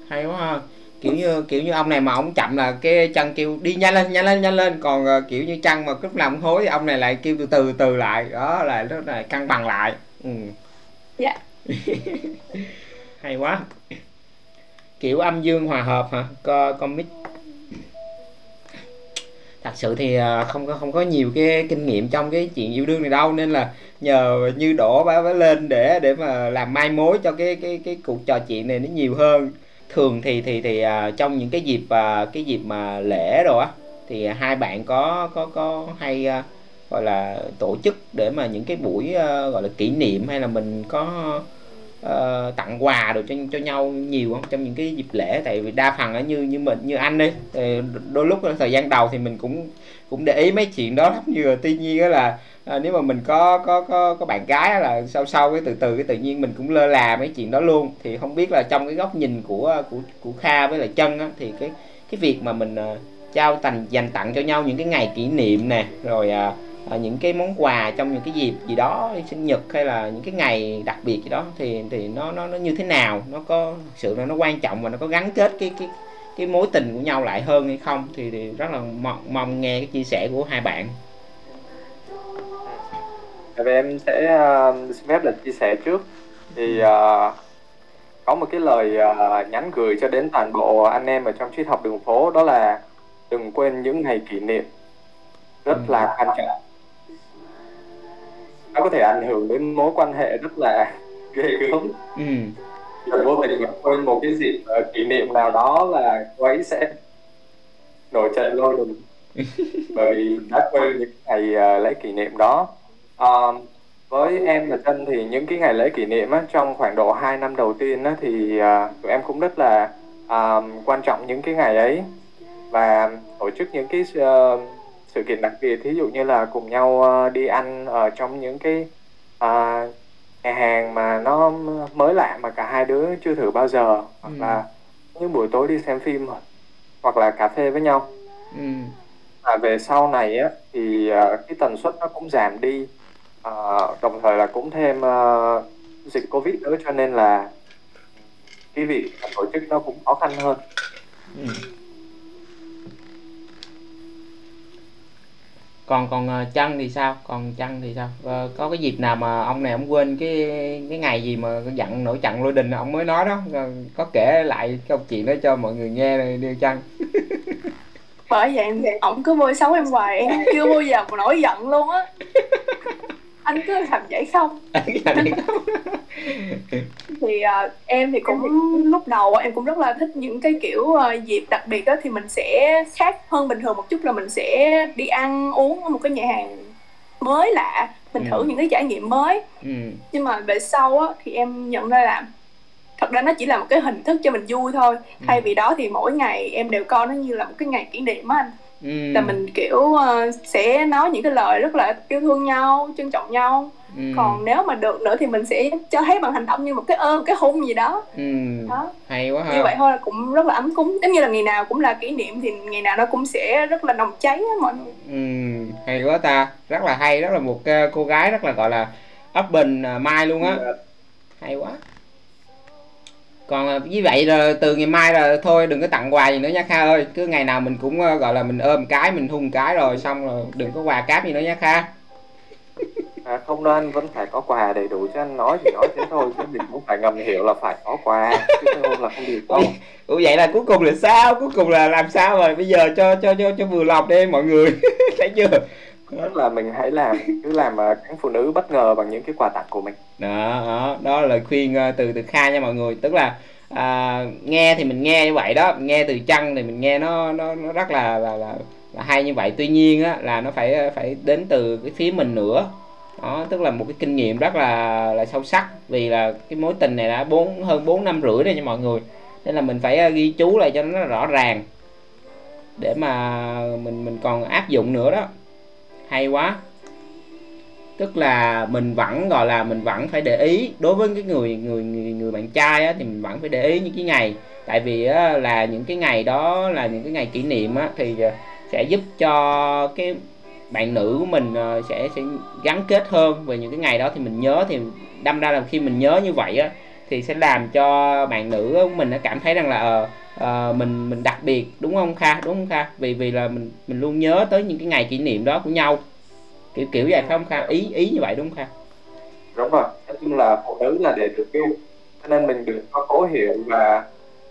hay quá ha. Kiểu như kiểu như ông này mà ông chậm là cái chân kêu đi nhanh lên nhanh lên nhanh lên. Còn ờ, kiểu như chân mà lúc cũng hối thì ông này lại kêu từ từ từ lại. Đó là rất là cân bằng lại. Ừ. dạ. Hay quá. Kiểu âm dương hòa hợp hả? Co con mix thật sự thì à, không có không có nhiều cái kinh nghiệm trong cái chuyện yêu đương này đâu, nên là nhờ như đổ bá bá lên để để mà làm mai mối cho cái cái cái cuộc trò chuyện này nó nhiều hơn. Thường thì thì thì à, trong những cái dịp à, cái dịp mà lễ rồi á, thì hai bạn có có có hay gọi là tổ chức để mà những cái buổi gọi là kỷ niệm hay là mình có Ờ, tặng quà được cho cho nhau nhiều không? Trong những cái dịp lễ tại vì đa phần ở như như mình như anh đi thì ờ, đôi lúc thời gian đầu thì mình cũng cũng để ý mấy chuyện đó lắm. Như là tuy nhiên đó là à, nếu mà mình có có có có bạn gái là sau sau cái từ từ cái tự nhiên mình cũng lơ là mấy chuyện đó luôn. Thì không biết là trong cái góc nhìn của của của Kha với là chân á thì cái cái việc mà mình ờ, trao tành dành tặng cho nhau những cái ngày kỷ niệm nè rồi à, à, những cái món quà trong những cái dịp gì đó sinh nhật hay là những cái ngày đặc biệt gì đó thì thì nó nó nó như thế nào? Nó có thực sự là nó quan trọng và nó có gắn kết cái cái cái mối tình của nhau lại hơn hay không? Thì, thì rất là mong, mong nghe cái chia sẻ của hai bạn. Tại vì em sẽ uh, xin phép là chia sẻ trước. Thì uh, có một cái lời uh, nhắn gửi cho đến toàn bộ anh em ở trong triết học đường phố đó là đừng quên những ngày kỷ niệm. Rất Ừ. là quan trọng nó có thể ảnh hưởng đến mối quan hệ rất là ghê gớm. Ừ. Rồi vô tình mà quên một cái dịp uh, kỷ niệm nào đó là cô ấy sẽ nổi trận lôi đình. Bởi vì đã quên những ngày uh, lễ kỷ niệm đó. Um, với em và Trân thì những cái ngày lễ kỷ niệm á, trong khoảng độ 2 năm đầu tiên á, thì uh, tụi em cũng rất là uh, quan trọng những cái ngày ấy. Và tổ chức những cái uh, sự kiện đặc biệt thí dụ như là cùng nhau uh, đi ăn ở trong những cái uh, nhà hàng mà nó mới lạ mà cả hai đứa chưa thử bao giờ hoặc Ừ. là những buổi tối đi xem phim hoặc là cà phê với nhau ừ và về sau này á thì ờ, cái tần suất nó cũng giảm đi Ờ, đồng thời là cũng thêm ờ, dịch covid nữa cho nên là cái việc tổ chức nó cũng khó khăn hơn Ừ. còn còn ờ, chân thì sao? Còn chân thì sao? Ờ, có cái dịp nào mà ông này ông quên cái cái ngày gì mà giận nổi trận lôi đình ông mới nói đó. Ờ, có kể lại cái câu chuyện đó cho mọi người nghe đi chăng bởi vậy ổng cứ bôi xấu em hoài em chưa bao giờ mà nổi giận luôn á anh cứ làm vậy không? Thì à, em thì cũng lúc đầu em cũng rất là thích những cái kiểu à, dịp đặc biệt á thì mình sẽ khác hơn bình thường một chút là mình sẽ đi ăn uống ở một cái nhà hàng mới lạ. Mình Ừ. thử những cái trải nghiệm mới. Ừ. Nhưng mà về sau á thì em nhận ra là thật ra nó chỉ là một cái hình thức cho mình vui thôi. Thay vì đó thì mỗi ngày em đều coi nó như là một cái ngày kỷ niệm á anh ừ. Là mình kiểu ờ, sẽ nói những cái lời rất là yêu thương nhau trân trọng nhau. Ừ. Còn nếu mà được nữa thì mình sẽ cho thấy bằng hành động như một cái ôm cái hôn gì đó. Ừ. Đó. Hay quá như vậy ha thôi là cũng rất là ấm cúng. Giống như là ngày nào cũng là kỷ niệm thì ngày nào nó cũng sẽ rất là nồng cháy á mọi người. Ừ. Hay quá ta. Rất là hay rất là một ờ, cô gái rất là gọi là ấp bình mai luôn á. Hay quá còn như vậy là từ ngày mai là thôi đừng có tặng quà gì nữa nha kha ơi. Cứ ngày nào mình cũng ờ, gọi là mình ôm cái mình hung cái rồi xong rồi đừng có quà cáp gì nữa nha kha. À, không đâu anh vẫn phải có quà đầy đủ cho anh nói thì nói thế thôi chứ mình cũng phải ngầm hiểu là phải có quà chứ không là không được đâu. Ủa vậy là cuối cùng là sao? Cuối cùng là làm sao rồi? Bây giờ cho cho cho cho vừa lòng đi mọi người. Thấy chưa tức là mình hãy làm cứ làm uh, phụ nữ bất ngờ bằng những cái quà tặng của mình. Đó đó đó là lời khuyên ờ, từ từ kha nha mọi người. Tức là à, nghe thì mình nghe như vậy đó nghe từ chân thì mình nghe nó nó nó rất là là, là là hay như vậy. Tuy nhiên á là nó phải ờ, phải đến từ cái phía mình nữa. Đó tức là một cái kinh nghiệm rất là là sâu sắc. Vì là cái mối tình này đã bốn hơn bốn năm rưỡi rồi nha mọi người. Nên là mình phải ờ, ghi chú lại cho nó rõ ràng. Để mà mình mình còn áp dụng nữa đó hay quá. Tức là mình vẫn gọi là mình vẫn phải để ý. Đối với cái người người người người bạn trai á, thì mình vẫn phải để ý những cái ngày. Tại vì á, là những cái ngày đó là những cái ngày kỷ niệm á, thì ờ, sẽ giúp cho cái bạn nữ của mình ờ, sẽ sẽ gắn kết hơn về những cái ngày đó. Thì mình nhớ thì đâm ra là khi mình nhớ như vậy á thì sẽ làm cho bạn nữ của mình nó cảm thấy rằng là uh, ờ, mình mình đặc biệt đúng không kha? Đúng không kha? Vì vì là mình mình luôn nhớ tới những cái ngày kỷ niệm đó của nhau. Kiểu kiểu vậy phải không kha? Ý ý như vậy đúng không kha? Đúng rồi. Nói chung là phụ nữ là để được yêu cho nên mình đừng có cố hiểu và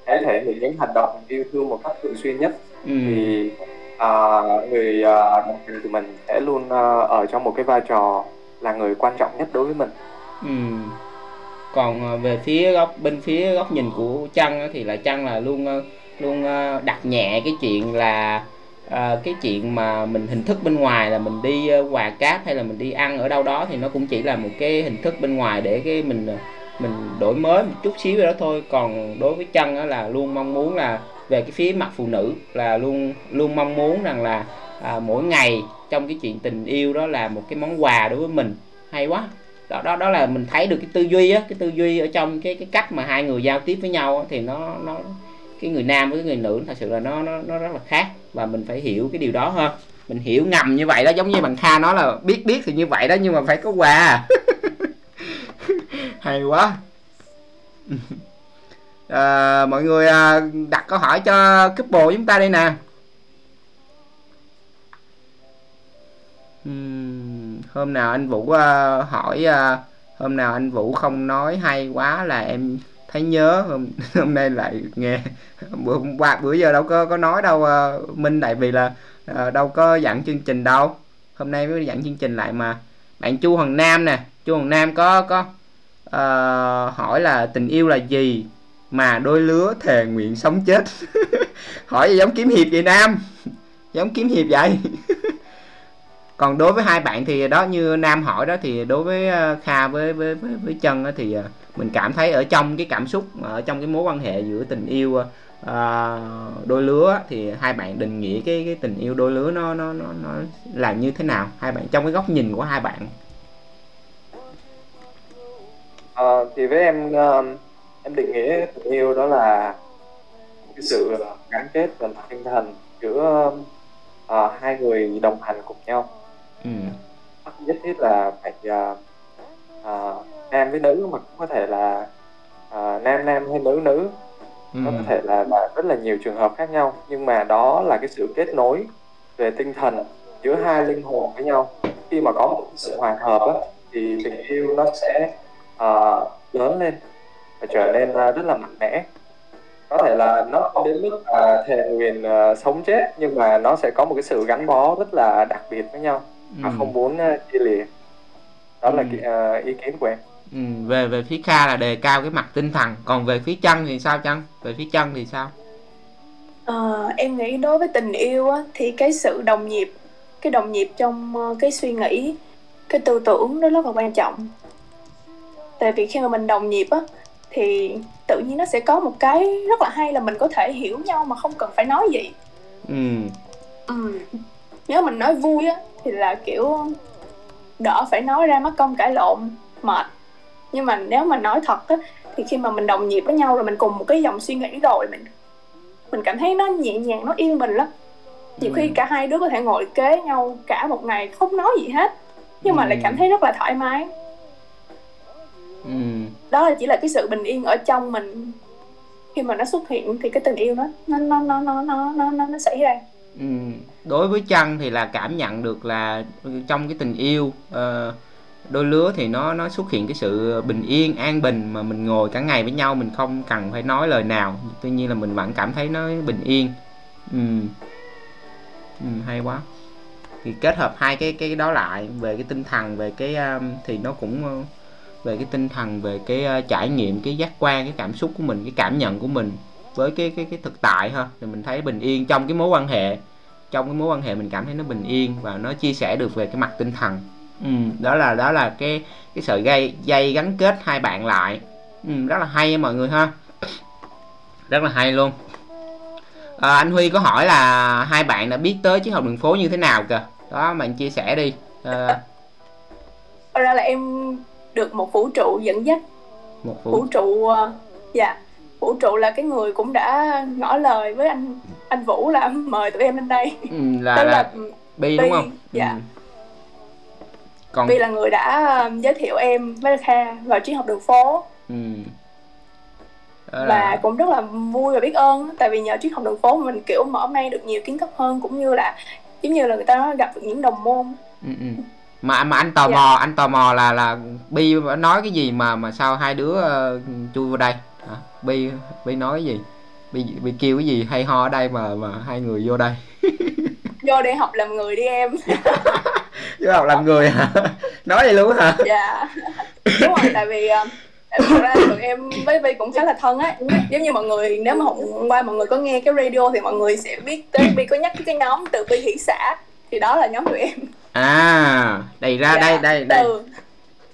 hãy thể hiện những hành động yêu thương một cách thường xuyên nhất. Ừ. thì à, người à, đồng hành của mình sẽ luôn à, ở trong một cái vai trò là người quan trọng nhất đối với mình. Ừ. Còn à, về phía góc bên phía góc nhìn của Trăng thì là Trăng là luôn à, luôn à, đặt nhẹ cái chuyện là à, cái chuyện mà mình hình thức bên ngoài là mình đi quà cáp hay là mình đi ăn ở đâu đó thì nó cũng chỉ là một cái hình thức bên ngoài để cái mình mình đổi mới một chút xíu vậy đó thôi. Còn đối với Trăng á, là luôn mong muốn là về cái phía mặt phụ nữ là luôn luôn mong muốn rằng là à, mỗi ngày trong cái chuyện tình yêu đó là một cái món quà đối với mình. Hay quá đó đó đó là mình thấy được cái tư duy á cái tư duy ở trong cái cái cách mà hai người giao tiếp với nhau á, thì nó nó cái người nam với cái người nữ thật sự là nó nó nó rất là khác và mình phải hiểu cái điều đó hơn. Mình hiểu ngầm như vậy đó giống như bằng kha nói là biết biết thì như vậy đó nhưng mà phải có quà. Hay quá. À, mọi người à, đặt câu hỏi cho couple chúng ta đây nè. Uhm hôm nào anh Vũ uh, hỏi uh, hôm nào anh Vũ không nói hay quá là em thấy nhớ. Hôm hôm nay lại nghe. Bữa qua bữa giờ đâu có có nói đâu uh, Minh tại vì là uh, đâu có dẫn chương trình đâu. Hôm nay mới dẫn chương trình lại mà. Bạn chu hoàng nam nè. Chu hoàng nam có có uh, hỏi là tình yêu là gì mà đôi lứa thề nguyện sống chết? Hỏi gì giống kiếm hiệp vậy nam. Giống kiếm hiệp vậy. còn đối với hai bạn thì đó như nam hỏi đó thì đối với ờ, kha với với với, với chân đó thì ờ, mình cảm thấy ở trong cái cảm xúc ở trong cái mối quan hệ giữa tình yêu uh, đôi lứa thì hai bạn định nghĩa cái cái tình yêu đôi lứa nó nó nó nó là như thế nào? Hai bạn trong cái góc nhìn của hai bạn. À, thì với em em định nghĩa tình yêu đó là cái sự gắn kết về tinh thần giữa uh, hai người đồng hành cùng nhau ừ. nhất thiết là phải uh, uh, nam với nữ mà cũng có thể là uh, nam nam hay nữ nữ. Ừ. nó có thể là, là rất là nhiều trường hợp khác nhau. Nhưng mà đó là cái sự kết nối về tinh thần giữa hai linh hồn với nhau. Khi mà có một sự hòa hợp á, thì tình yêu nó sẽ uh, lớn lên và trở nên uh, rất là mạnh mẽ. Có thể là nó không đến mức uh, thề nguyện uh, sống chết nhưng mà nó sẽ có một cái sự gắn bó rất là đặc biệt với nhau và ừ. không muốn uh, chia lìa. Đó ừ. là cái, uh, ý kiến của em. Ừ. về về phía kha là đề cao cái mặt tinh thần. Còn về phía chân thì sao chân? Về phía chân thì sao? À, em nghĩ đối với tình yêu á, thì cái sự đồng nhịp cái đồng nhịp trong cái suy nghĩ cái tư tưởng đó rất là quan trọng. Tại vì khi mà mình đồng nhịp á thì tự nhiên nó sẽ có một cái rất là hay là mình có thể hiểu nhau mà không cần phải nói gì. Ừ. Ừ. Nếu mình nói vui á thì là kiểu đỡ phải nói ra mất công cãi lộn mệt. Nhưng mà nếu mà nói thật á, thì khi mà mình đồng nhịp với nhau rồi mình cùng một cái dòng suy nghĩ rồi mình mình cảm thấy nó nhẹ nhàng nó yên mình lắm. Nhiều khi ừ. cả hai đứa có thể ngồi kế nhau cả một ngày không nói gì hết nhưng mà lại ừ. cảm thấy rất là thoải mái. Ừ. Đó là chỉ là cái sự bình yên ở trong mình. Khi mà nó xuất hiện thì cái tình yêu đó nó nó nó nó nó nó nó, nó xảy ra. Ừ. đối với chân thì là cảm nhận được là trong cái tình yêu uh, đôi lứa thì nó nó xuất hiện cái sự bình yên an bình mà mình ngồi cả ngày với nhau mình không cần phải nói lời nào. Tuy nhiên là mình vẫn cảm thấy nó bình yên. Ừ. Ừ, hay quá. Thì kết hợp hai cái cái đó lại về cái tinh thần về cái um, thì nó cũng ờ, về cái tinh thần về cái uh, trải nghiệm cái giác quan cái cảm xúc của mình cái cảm nhận của mình với cái cái cái thực tại ha. Thì mình thấy bình yên trong cái mối quan hệ trong cái mối quan hệ mình cảm thấy nó bình yên và nó chia sẻ được về cái mặt tinh thần. Ừ, đó là đó là cái cái sợi dây dây gắn kết hai bạn lại. Ừ, rất là hay mọi người ha. Rất là hay luôn. À, anh Huy có hỏi là hai bạn đã biết tới chiếc học đường phố như thế nào kìa? Đó bạn chia sẻ đi. À... ra là em được một vũ trụ dẫn dắt. Một vũ, vũ trụ uh, dạ vũ trụ là cái người cũng đã ngỏ lời với anh anh Vũ là mời tụi em lên đây ừ, là, là, là Bi đúng không dạ ừ. còn Bi là người đã um, giới thiệu em với Kha vào chuyến học đường phố ừ. Đó và là... cũng rất là vui và biết ơn tại vì nhờ chuyến học đường phố mình kiểu mở mang được nhiều kiến thức hơn cũng như là giống như là người ta gặp được những đồng môn ừ, ừ. mà mà anh tò dạ. mò anh tò mò là là bi nói cái gì mà mà sao hai đứa uh, chui vào đây hả? Bi bi nói cái gì? Bi bi kêu cái gì? Hay ho ở đây mà mà hai người vô đây. Vô để học làm người đi em. Vô học làm người hả? Nói vậy luôn hả? Dạ. Đúng rồi tại vì uh, thật ra tụi em với Vi cũng khá là thân á. Giống như mọi người nếu mà hôm qua mọi người có nghe cái radio thì mọi người sẽ biết tới Vi có nhắc cái nhóm từ Vi hỷ xã. Thì đó là nhóm tụi em. À đây ra dạ, đây đây đây. từ,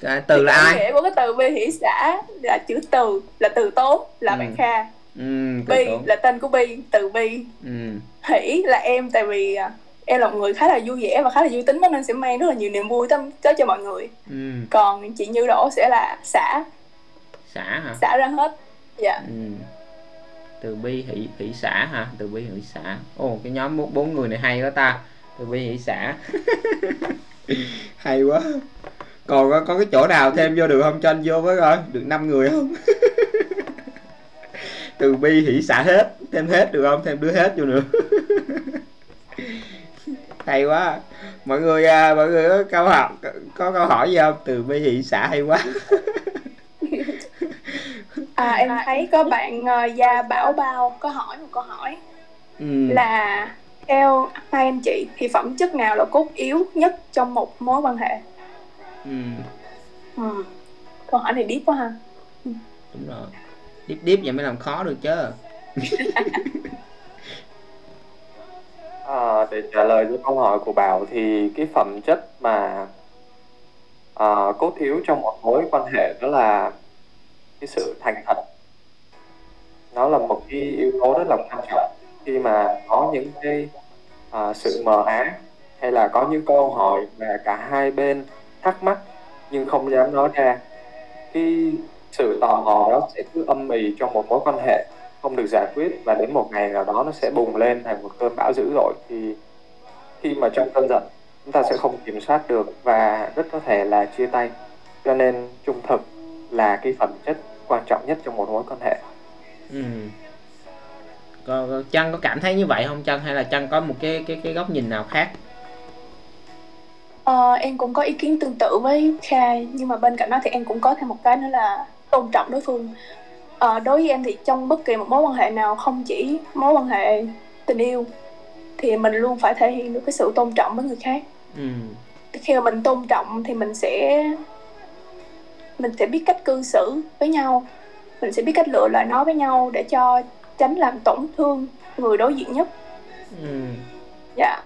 à, từ là ai? nghĩa của cái từ Vi hỷ xã là chữ từ là từ tốt là ừ. bạn Kha. Ừ, Bi là tên của Bi từ Bi. Ừ. Hỷ là em tại vì à, em là một người khá là vui vẻ và khá là vui tính nên sẽ mang rất là nhiều niềm vui tới cho mọi người. Ừ. còn chị Như Đỗ sẽ là xã. Xã hả? Xã ra hết. Dạ. Ừ. từ bi hỷ hỷ xã hả? Từ bi hỷ xã. Ồ cái nhóm bốn, bốn người này hay quá ta. Từ bi hỷ xã. Hay quá còn có, có cái chỗ nào thêm vô được không? Cho anh vô với coi. Được 5 người không? Từ bi hỷ xã hết. Thêm hết được không? Thêm đứa hết vô nữa. Hay quá. Mọi người à, mọi người có câu hỏi có câu hỏi gì không? Từ bi hỷ xã hay quá. À em thấy có bạn uh, gia bảo bao có hỏi một câu hỏi. Ừ. là theo hai anh chị thì phẩm chất nào là cốt yếu nhất trong một mối quan hệ ừ. Ừ. câu hỏi này deep quá ha. Đúng rồi. Deep deep vậy mới làm khó được chứ. À, để trả lời cho câu hỏi của Bảo thì cái phẩm chất mà à, cốt yếu trong một mối quan hệ đó là cái sự thành thật. Nó là một cái yếu tố rất là quan trọng khi mà có những cái à, sự mờ ám hay là có những câu hỏi mà cả hai bên thắc mắc nhưng không dám nói ra. Cái sự tò mò đó sẽ cứ âm ỉ trong một mối quan hệ không được giải quyết và đến một ngày nào đó nó sẽ bùng lên thành một cơn bão dữ dội thì khi mà trong cơn giận chúng ta sẽ không kiểm soát được và rất có thể là chia tay. Cho nên trung thực là cái phẩm chất quan trọng nhất trong một mối quan hệ. Ừ. Có, có có cảm thấy như vậy không chân hay là chân có một cái cái cái góc nhìn nào khác? Ờ, em cũng có ý kiến tương tự với Kha nhưng mà bên cạnh đó thì em cũng có thêm một cái nữa là tôn trọng đối phương. Ờ, đối với em thì trong bất kỳ một mối quan hệ nào không chỉ mối quan hệ tình yêu thì mình luôn phải thể hiện được cái sự tôn trọng với người khác. Ừ. Khi mà mình tôn trọng thì mình sẽ mình sẽ biết cách cư xử với nhau mình sẽ biết cách lựa lời nói với nhau để cho tránh làm tổn thương người đối diện nhất. Ừ. Dạ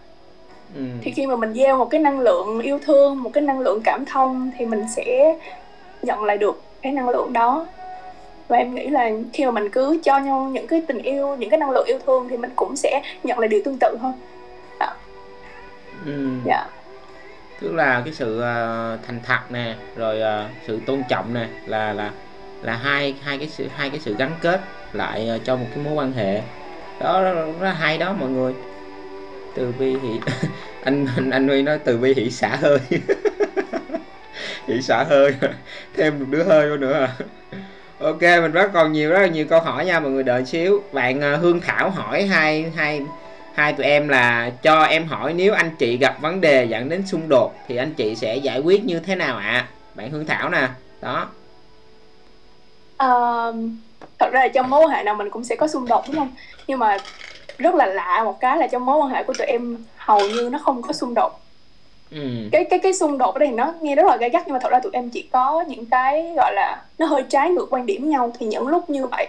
ừ. thì khi mà mình gieo một cái năng lượng yêu thương một cái năng lượng cảm thông thì mình sẽ nhận lại được cái năng lượng đó. Và em nghĩ là khi mà mình cứ cho nhau những cái tình yêu những cái năng lượng yêu thương thì mình cũng sẽ nhận lại điều tương tự thôi. Ừ. Dạ. Tức là cái sự ờ, thành thật nè rồi ờ, sự tôn trọng nè là là là hai hai cái sự hai cái sự gắn kết lại ờ, cho một cái mối quan hệ. Đó rất, rất hay đó mọi người từ bi hỷ anh anh anh huy nói từ bi hỷ xả hơi. Hỷ xả hơi. Thêm một đứa hơi vô nữa à. Ok mình rất còn nhiều rất là nhiều câu hỏi nha mọi người đợi xíu. Bạn à, hương thảo hỏi hai hai hai tụi em là cho em hỏi nếu anh chị gặp vấn đề dẫn đến xung đột thì anh chị sẽ giải quyết như thế nào ạ? Bạn hương thảo nè. Đó. Um, thật ra là trong mối quan hệ nào mình cũng sẽ có xung đột đúng không? Nhưng mà rất là lạ một cái là trong mối quan hệ của tụi em hầu như nó không có xung đột. Ừ. Cái cái cái xung đột ở đây nó nghe rất là gay gắt nhưng mà thật ra tụi em chỉ có những cái gọi là nó hơi trái ngược quan điểm nhau. Thì những lúc như vậy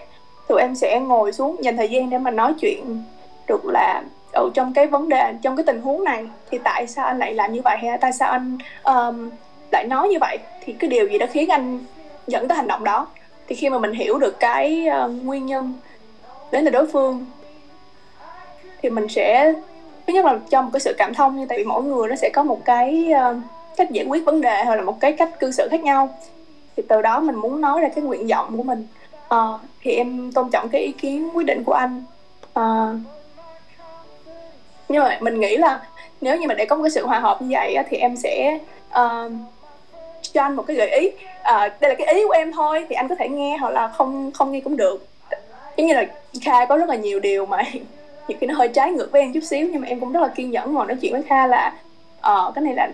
tụi em sẽ ngồi xuống dành thời gian để mà nói chuyện được là ở trong cái vấn đề trong cái tình huống này. Thì tại sao anh lại làm như vậy? Hay tại sao anh um, lại nói như vậy? Thì cái điều gì đã khiến anh dẫn tới hành động đó? Thì khi mà mình hiểu được cái ờ, nguyên nhân đến từ đối phương thì mình sẽ thứ nhất là cho một cái sự cảm thông như tại vì mỗi người nó sẽ có một cái ờ, cách giải quyết vấn đề hoặc là một cái cách cư xử khác nhau. Thì từ đó mình muốn nói ra cái nguyện vọng của mình. Ờ, thì em tôn trọng cái ý kiến quyết định của anh. Ờ, nhưng mà mình nghĩ là nếu như mà để có một cái sự hòa hợp như vậy thì em sẽ uh, cho anh một cái gợi ý. Uh, đây là cái ý của em thôi thì anh có thể nghe hoặc là không không nghe cũng được. Giống như là Kha có rất là nhiều điều mà nhiều khi nó hơi trái ngược với em chút xíu nhưng mà em cũng rất là kiên nhẫn ngồi nói chuyện với Kha là ờ cái này là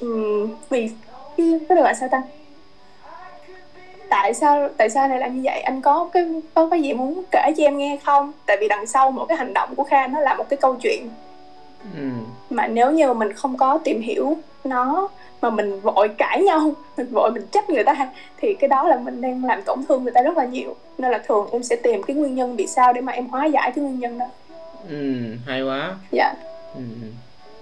um, vì cái cái gọi sao ta? Tại sao tại sao này làm như vậy? Anh có cái có cái gì muốn kể cho em nghe không? Tại vì đằng sau mỗi cái hành động của Kha nó là một cái câu chuyện. Ừ mà nếu như mà mình không có tìm hiểu nó mà mình vội cãi nhau mình vội mình trách người ta. Thì cái đó là mình đang làm tổn thương người ta rất là nhiều. Nên là thường em sẽ tìm cái nguyên nhân vì sao để mà em hóa giải cái nguyên nhân đó. Ừ hay quá. Dạ. Ừ.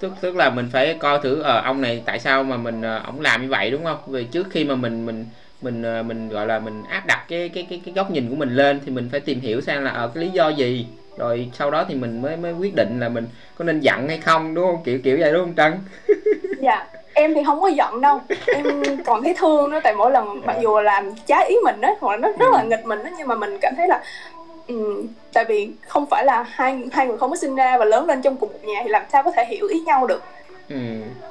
tức tức là mình phải coi thử ờ ông này tại sao mà mình ờ, ổng làm như vậy đúng không? Vì trước khi mà mình mình mình ờ, mình gọi là mình áp đặt cái cái cái cái góc nhìn của mình lên thì mình phải tìm hiểu xem là ờ cái lý do gì? Rồi sau đó thì mình mới mới quyết định là mình có nên giận hay không đúng không? Kiểu kiểu vậy đúng không trân? Dạ em thì không có giận đâu. Em còn thấy thương nó tại mỗi lần mặc dù là làm trái ý mình đó hoặc là nó rất là nghịch mình đó nhưng mà mình cảm thấy là ừ, tại vì không phải là hai hai người không có sinh ra và lớn lên trong cùng một nhà thì làm sao có thể hiểu ý nhau được. Ừ.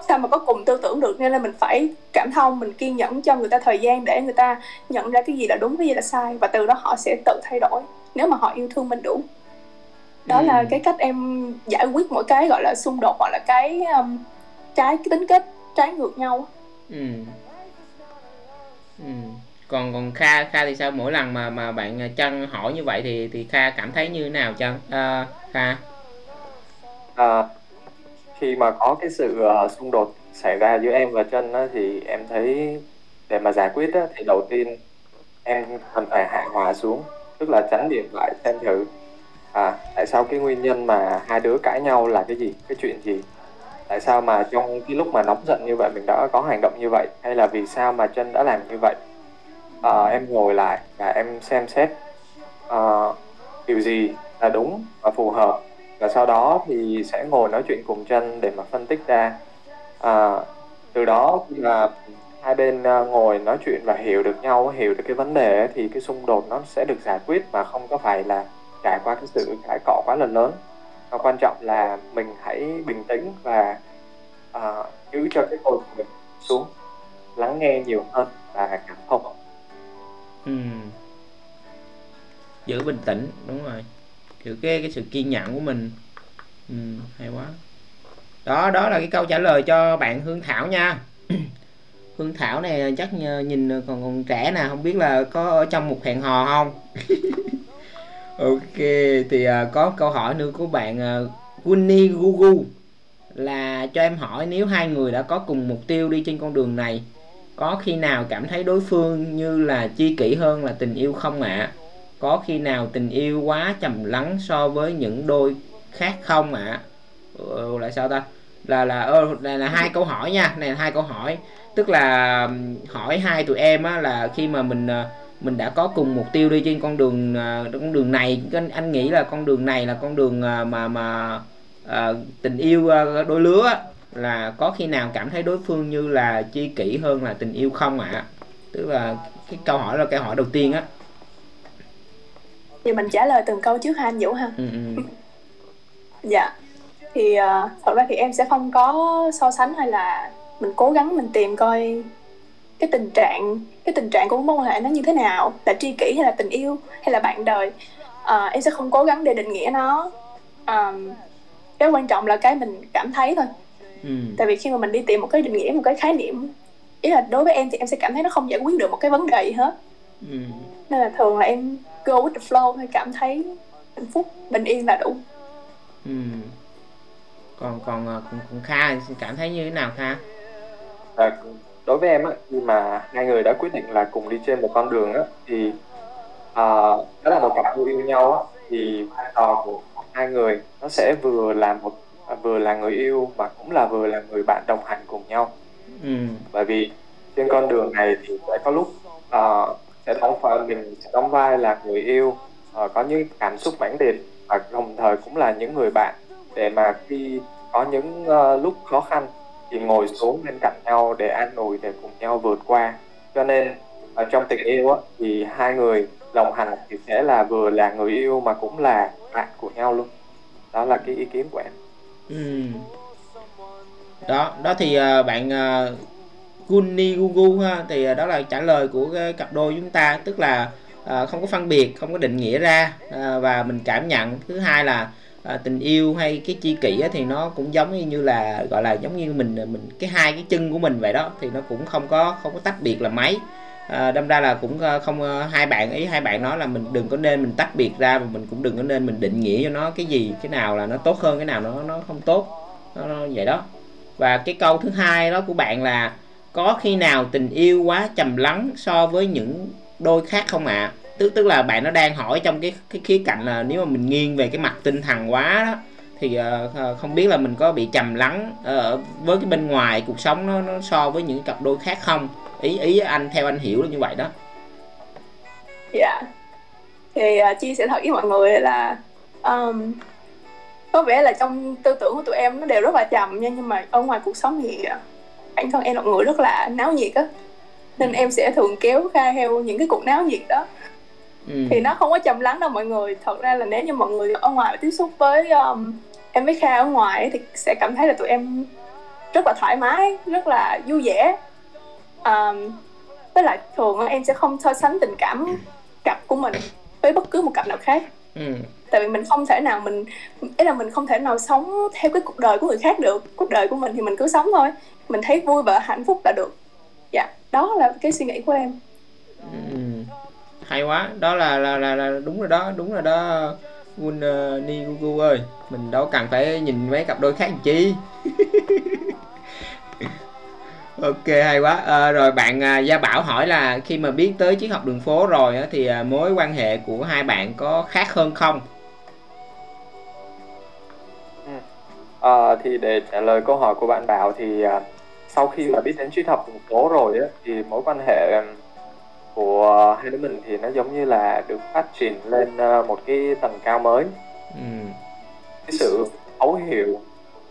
Sao mà có cùng tư tưởng được nên là mình phải cảm thông mình kiên nhẫn cho người ta thời gian để người ta nhận ra cái gì là đúng cái gì là sai và từ đó họ sẽ tự thay đổi nếu mà họ yêu thương mình đủ. Đó Ừ. là cái cách em giải quyết mỗi cái gọi là xung đột hoặc là cái um, trái cái tính kết trái ngược nhau ừ. Ừ. Còn còn kha kha thì sao? Mỗi lần mà mà bạn chân hỏi như vậy thì thì kha cảm thấy như thế nào chân à, kha. À, khi mà có cái sự ờ, xung đột xảy ra giữa em và chân á, thì em thấy để mà giải quyết á, thì đầu tiên em cần phải hạ hòa xuống tức là tránh niệm lại xem thử. À tại sao cái nguyên nhân mà hai đứa cãi nhau là cái gì? Cái chuyện gì tại sao mà trong cái lúc mà nóng giận như vậy mình đã có hành động như vậy? Hay là vì sao mà chân đã làm như vậy? À, em ngồi lại và em xem xét à, điều gì là đúng và phù hợp. Và sau đó thì sẽ ngồi nói chuyện cùng chân để mà phân tích ra. À, từ đó là hai bên ngồi nói chuyện và hiểu được nhau hiểu được cái vấn đề thì cái xung đột nó sẽ được giải quyết mà không có phải là trải qua cái sự cãi cọ quá là lớn và quan trọng là mình hãy bình tĩnh và uh, giữ cho cái cột của mình xuống lắng nghe nhiều hơn và cảm thông. Ừ. giữ bình tĩnh đúng rồi. Kiểu cái cái sự kiên nhẫn của mình. Ừ, hay quá. Đó đó là cái câu trả lời cho bạn hương thảo nha. Hương thảo này chắc nhìn còn còn trẻ nè không biết là có ở trong một hẹn hò không? ok thì uh, có câu hỏi nữa của bạn à, uh, Winnie Gugu là cho em hỏi nếu hai người đã có cùng mục tiêu đi trên con đường này có khi nào cảm thấy đối phương như là chi kỷ hơn là tình yêu không ạ à? có khi nào tình yêu quá trầm lắng so với những đôi khác không ạ à? ừ, là sao ta là là ừ, này là hai câu hỏi nha này là hai câu hỏi tức là hỏi hai tụi em á là khi mà mình uh, mình đã có cùng mục tiêu đi trên con đường uh, con đường này anh nghĩ là con đường này là con đường uh, mà mà uh, tình yêu uh, đôi lứa là có khi nào cảm thấy đối phương như là chi kỷ hơn là tình yêu không ạ à? tức là cái câu hỏi là câu hỏi đầu tiên á thì mình trả lời từng câu trước hai anh Vũ ha ừ, ừ. dạ thì uh, thật ra thì em sẽ không có so sánh hay là mình cố gắng mình tìm coi cái tình trạng cái tình trạng của mối quan hệ nó như thế nào? Là tri kỷ hay là tình yêu hay là bạn đời? Uh, em sẽ không cố gắng để định nghĩa nó. Um, cái quan trọng là cái mình cảm thấy thôi. Ừ. tại vì khi mà mình đi tìm một cái định nghĩa một cái khái niệm ý là đối với em thì em sẽ cảm thấy nó không giải quyết được một cái vấn đề gì hết. Ừ. nên là thường là em go with the flow hay cảm thấy hạnh phúc bình yên là đủ. Ừ. còn còn còn, còn kha cảm thấy như thế nào kha? À, đối với em á khi mà hai người đã quyết định là cùng đi trên một con đường á thì à, đó là một cặp đôi yêu nhau á thì vai trò của hai người nó sẽ vừa là một vừa là người yêu mà cũng là vừa là người bạn đồng hành cùng nhau ừ. bởi vì trên con đường này thì sẽ có lúc uh, sẽ đóng vai mình sẽ đóng vai là người yêu uh, có những cảm xúc mãnh liệt và đồng thời cũng là những người bạn để mà khi có những uh, lúc khó khăn thì ngồi xuống bên cạnh nhau để an ủi để cùng nhau vượt qua. Cho nên ở trong tình yêu á, thì hai người đồng hành thì sẽ là vừa là người yêu mà cũng là bạn của nhau luôn. Đó là cái ý kiến của em. Ừ. đó đó thì uh, bạn à, uh, Guni Gugu ha thì uh, đó là trả lời của cái cặp đôi chúng ta tức là uh, không có phân biệt không có định nghĩa ra uh, và mình cảm nhận. Thứ hai là à, tình yêu hay cái chi kỷ á, thì nó cũng giống như là gọi là giống như mình mình cái hai cái chân của mình vậy đó thì nó cũng không có không có tách biệt là mấy. À, đâm ra là cũng ờ, không hai bạn ý hai bạn nói là mình đừng có nên mình tách biệt ra và mình cũng đừng có nên mình định nghĩa cho nó cái gì cái nào là nó tốt hơn cái nào nó nó không tốt. Nó, nó vậy đó. Và cái câu thứ hai đó của bạn là có khi nào tình yêu quá trầm lắng so với những đôi khác không ạ? à? Tức tức là bạn nó đang hỏi trong cái cái khía cạnh là nếu mà mình nghiêng về cái mặt tinh thần quá đó thì uh, không biết là mình có bị trầm lắng uh, với cái bên ngoài cuộc sống nó, nó so với những cặp đôi khác không ý ý anh theo anh hiểu là như vậy đó dạ yeah. thì uh, chia sẻ thật với mọi người là um, có vẻ là trong tư tưởng của tụi em nó đều rất là trầm nha nhưng mà ở ngoài cuộc sống thì bản thân em là người rất là náo nhiệt á nên ừ. em sẽ thường kéo kha theo những cái cuộc náo nhiệt đó ừ. thì nó không có trầm lắng đâu mọi người. Thật ra là nếu như mọi người ở ngoài tiếp xúc với um, em với kha ở ngoài thì sẽ cảm thấy là tụi em rất là thoải mái rất là vui vẻ. Um, với lại thường em sẽ không so sánh tình cảm cặp của mình với bất cứ một cặp nào khác. Ừ. tại vì mình không thể nào mình ý là mình không thể nào sống theo cái cuộc đời của người khác được. Cuộc đời của mình thì mình cứ sống thôi. Mình thấy vui và hạnh phúc là được. Dạ đó là cái suy nghĩ của em. Ừ hay quá. Đó là là là, là đúng rồi đó đúng rồi đó. Win uh, ờ, Ni ơi mình đâu cần phải nhìn mấy cặp đôi khác làm chi. Ok hay quá. À, rồi bạn à, gia bảo hỏi là khi mà biết tới chiến học đường phố rồi á, thì à, mối quan hệ của hai bạn có khác hơn không? À, thì để trả lời câu hỏi của bạn Bảo thì à, sau khi mà biết đến triết học đường phố rồi á, thì mối quan hệ của hai đứa mình thì nó giống như là được phát triển lên à, một cái tầng cao mới. ừ. Cái sự thấu hiểu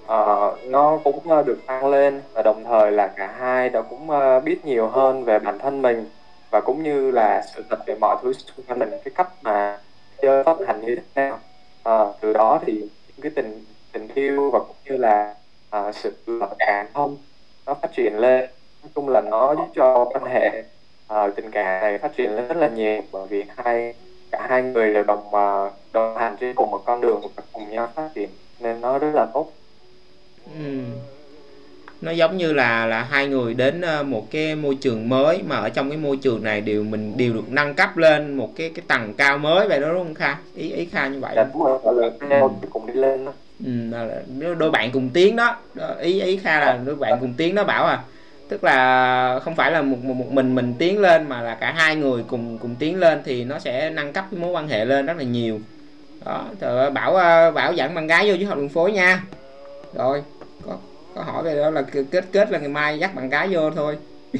uh, nó cũng uh, được tăng lên và đồng thời là cả hai đã cũng biết nhiều hơn về bản thân mình và cũng như là sự thật về mọi thứ xung quanh mình cái cách mà chơi phát hành như thế nào. Uh, từ đó thì những cái tình tình yêu và cũng như là uh, sự cảm thông nó phát triển lên nói chung là nó giúp cho quan hệ uh, tình cảm này phát triển lên rất là nhiều bởi vì hai cả hai người đều đồng uh, đồng hành trên cùng một con đường và cùng nhau phát triển nên nó rất là tốt ừ. nó giống như là là hai người đến một cái môi trường mới mà ở trong cái môi trường này đều mình đều được nâng cấp lên một cái cái tầng cao mới vậy đó đúng không kha ý ý kha như vậy dạ đúng rồi là ừ. cùng đi lên đó ừ, đôi bạn cùng tiếng đó. đó ý ý kha là đôi bạn cùng tiếng đó bảo à tức là không phải là một, một một mình mình tiến lên mà là cả hai người cùng cùng tiến lên thì nó sẽ nâng cấp cái mối quan hệ lên rất là nhiều. Đó bảo ờ, bảo dẫn bạn gái vô chứ học đường phố nha. Rồi có có hỏi về đó là kết kết là ngày mai dắt bạn gái vô thôi.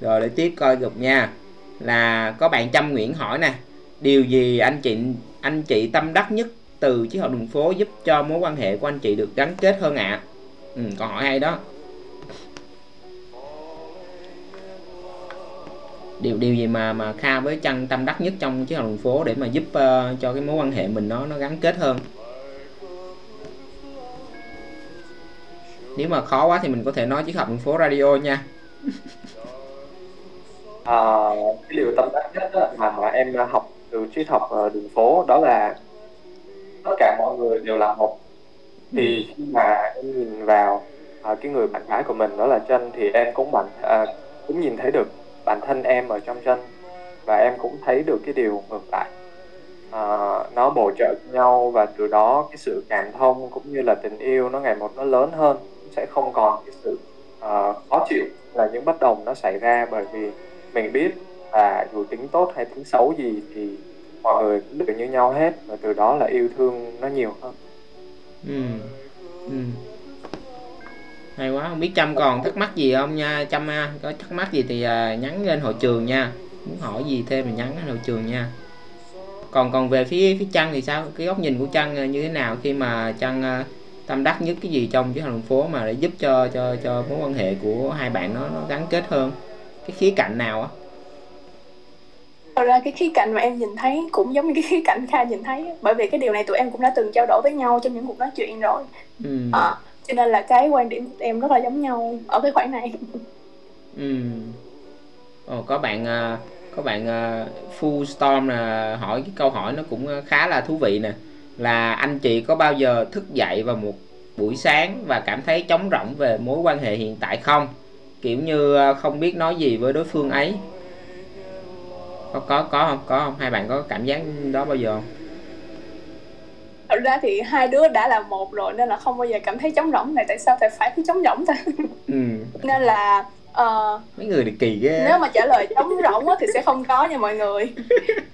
Rồi để tiếp coi dục nha. Là có bạn Trâm Nguyễn hỏi nè điều gì anh chị anh chị tâm đắc nhất từ chiếc học đường phố giúp cho mối quan hệ của anh chị được gắn kết hơn ạ? À? ừ, câu hỏi hay đó. Điều điều gì mà mà kha với chân tâm đắc nhất trong chiếc học đường phố để mà giúp uh, cho cái mối quan hệ mình nó nó gắn kết hơn? Nếu mà khó quá thì mình có thể nói chiếc đường phố radio nha. À, cái điều tâm đắc nhất đó, mà, mà em học từ triết học ờ, đường phố đó là tất cả mọi người đều là một. Thì khi mà em nhìn vào à, cái người bạn gái của mình đó là chân thì em cũng bản à, cũng nhìn thấy được bản thân em ở trong dân và em cũng thấy được cái điều ngược lại à, nó bổ trợ nhau và từ đó cái sự cảm thông cũng như là tình yêu nó ngày một nó lớn hơn sẽ không còn cái sự uh, khó chịu là những bất đồng nó xảy ra bởi vì mình biết là dù tính tốt hay tính xấu gì thì mọi người cũng đều như nhau hết và từ đó là yêu thương nó nhiều hơn ừ. Ừ hay quá không biết trâm còn thắc mắc gì không nha. Trâm ha có thắc mắc gì thì uh, nhắn lên hội trường nha. Muốn hỏi gì thêm thì nhắn lên hội trường nha. Còn còn về phía phía trăng thì sao? Cái góc nhìn của trăng à, như thế nào khi mà trăng tâm đắc nhất cái gì trong cái thành phố mà để giúp cho cho cho mối quan hệ của hai bạn nó nó gắn kết hơn? Cái khía cạnh nào á? Thật ra cái khía cạnh mà em nhìn thấy cũng giống như cái khía cạnh Kha nhìn thấy bởi vì cái điều này tụi em cũng đã từng trao đổi với nhau trong những cuộc nói chuyện rồi. Ừ. à, cho nên là cái quan điểm của em rất là giống nhau ở cái khoản này. Ừ. Ồ, có bạn à, có bạn à, Full Storm là hỏi cái câu hỏi nó cũng khá là thú vị nè. Là anh chị có bao giờ thức dậy vào một buổi sáng và cảm thấy trống rỗng về mối quan hệ hiện tại không? Kiểu như à, không biết nói gì với đối phương ấy. Có có có không? Có không? Hai bạn có cảm giác đó bao giờ không? Thật ra thì hai đứa đã là một rồi nên là không bao giờ cảm thấy trống rỗng. Này tại sao phải phải thấy trống rỗng ta? Ừ. nên là uh, mấy người thì kỳ ghê. nếu mà trả lời trống rỗng thì sẽ không có nha mọi người.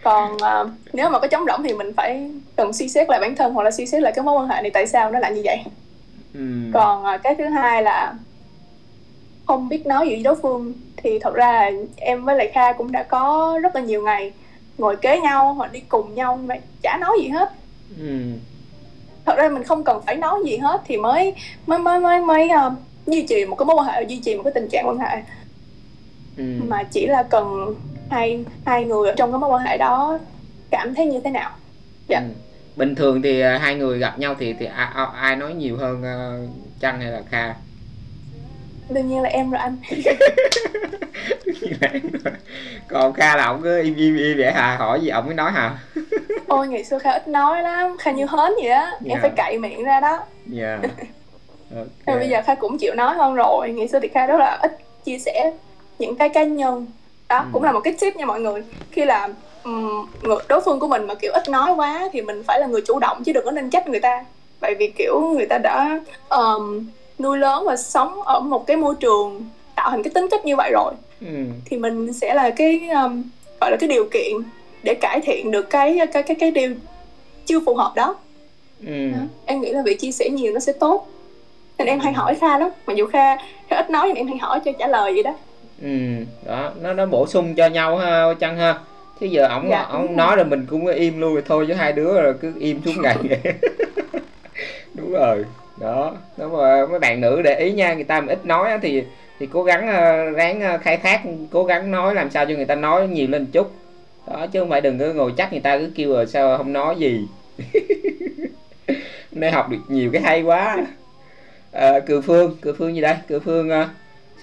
Còn uh, nếu mà có trống rỗng thì mình phải cần suy xét lại bản thân hoặc là suy xét lại cái mối quan hệ này tại sao nó lại như vậy. Ừ. còn uh, cái thứ hai là không biết nói gì với đối phương thì thật ra là em với lại kha cũng đã có rất là nhiều ngày ngồi kế nhau hoặc đi cùng nhau mà chả nói gì hết ừ. thật ra mình không cần phải nói gì hết thì mới mới mới mới mới uh, duy trì một cái mối quan hệ duy trì một cái tình trạng quan hệ ừ. mà chỉ là cần hai hai người trong cái mối quan hệ đó cảm thấy như thế nào dạ ừ. bình thường thì uh, hai người gặp nhau thì thì ai, ai nói nhiều hơn uh, Trăng hay là Kha đương nhiên là em rồi anh còn kha là ông cứ im im im vậy hả hỏi gì ông mới nói hả ôi ngày xưa kha ít nói lắm kha như hến vậy á yeah. em dạ. phải cậy miệng ra đó dạ yeah. okay. bây giờ kha cũng chịu nói hơn rồi ngày xưa thì kha rất là ít chia sẻ những cái cá nhân đó ừ. cũng là một cái tip nha mọi người khi là um, đối phương của mình mà kiểu ít nói quá thì mình phải là người chủ động chứ đừng có nên trách người ta bởi vì kiểu người ta đã um, nuôi lớn và sống ở một cái môi trường tạo thành cái tính cách như vậy rồi ừ. thì mình sẽ là cái um, gọi là cái điều kiện để cải thiện được cái cái cái cái điều chưa phù hợp đó. Ừ. Đó. em nghĩ là việc chia sẻ nhiều nó sẽ tốt. Nên em hay hỏi kha lắm. Mặc dù kha kha ít nói nhưng em hay hỏi cho trả lời vậy đó. Ừ. Đó nó nó bổ sung cho nhau ha chăng ha. Chứ giờ ổng Dạ, ổng nói rồi mình cũng im luôn rồi thôi chứ hai đứa rồi cứ im suốt ngày. Đúng rồi đó đó mà mấy bạn nữ để ý nha người ta mà ít nói thì thì cố gắng ờ, ráng ờ, khai thác cố gắng nói làm sao cho người ta nói nhiều lên chút. Đó chứ không phải đừng có ngồi chắc người ta cứ kêu rồi sao không nói gì. Hôm nay học được nhiều cái hay quá. Ờ, à, cừ phương cừ phương gì đây? Cừ phương uh,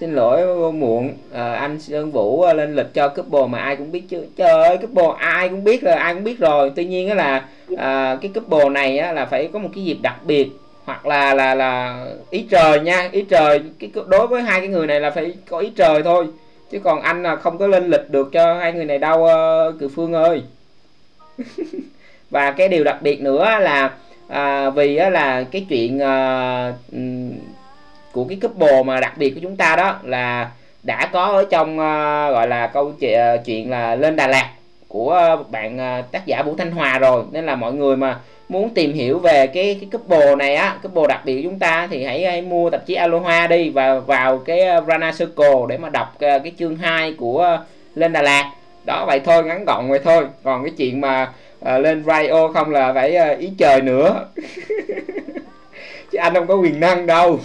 xin lỗi vô muộn. À, anh Sơn Vũ uh, lên lịch cho couple mà ai cũng biết chứ. Trời ơi couple ai cũng biết rồi ai cũng biết rồi. Tuy nhiên á là à, cái couple này á là phải có một cái dịp đặc biệt hoặc là là là ý trời nha ý trời cái đối với hai cái người này là phải có ý trời thôi chứ còn anh là không có lên lịch được cho hai người này đâu uh, cự phương ơi. Và cái điều đặc biệt nữa là à, vì á, là cái chuyện à, của cái couple mà đặc biệt của chúng ta đó là đã có ở trong à, gọi là câu chuyện, ờ, chuyện là lên Đà Lạt của bạn tác giả Vũ Thanh Hòa rồi nên là mọi người mà muốn tìm hiểu về cái cái couple này á couple đặc biệt của chúng ta thì hãy, hãy mua tạp chí Aloha đi và vào cái ờ, Rana Circle để mà đọc cái, cái chương 2 của ờ, lên Đà Lạt. Đó vậy thôi ngắn gọn vậy thôi. Còn cái chuyện mà uh, lên radio không là phải uh, ý trời nữa. Chứ anh không có quyền năng đâu.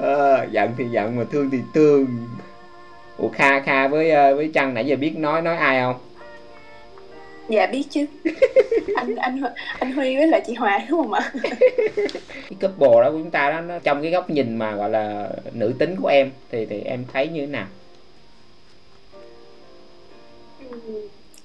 Uh, giận thì giận mà thương thì thương. Ủa kha kha với uh, với trăng nãy giờ biết nói nói ai không? Dạ biết chứ. Anh anh anh huy với lại chị hòa đúng không ạ? Cái couple đó của chúng ta đó nó trong cái góc nhìn mà gọi là nữ tính của em thì thì em thấy như thế nào?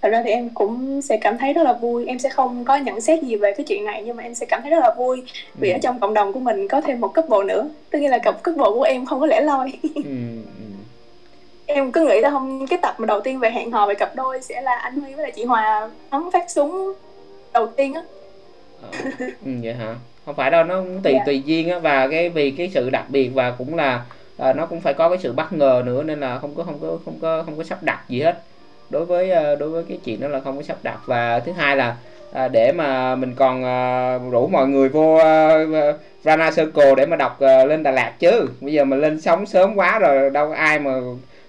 Thật ra thì em cũng sẽ cảm thấy rất là vui. Em sẽ không có nhận xét gì về cái chuyện này nhưng mà em sẽ cảm thấy rất là vui vì Ừ. ở trong cộng đồng của mình có thêm một couple nữa. Tức nghĩa là cặp couple của em không có lẻ loi. Ừ. em cứ nghĩ là hôm cái tập mà đầu tiên về hẹn hò về cặp đôi sẽ là anh huy với lại chị hòa bắn phát súng đầu tiên á. Ờ, ừ, vậy hả? Không phải đâu nó cũng tùy Dạ. tùy duyên á và cái vì cái sự đặc biệt và cũng là à, nó cũng phải có cái sự bất ngờ nữa nên là không có không có không có không có sắp đặt gì hết. Đối với à, đối với cái chuyện đó là không có sắp đặt. Và thứ hai là à, để mà mình còn à, rủ mọi người vô à, Rana Circle để mà đọc à, lên Đà Lạt chứ. Bây giờ mà lên sóng sớm quá rồi đâu có ai mà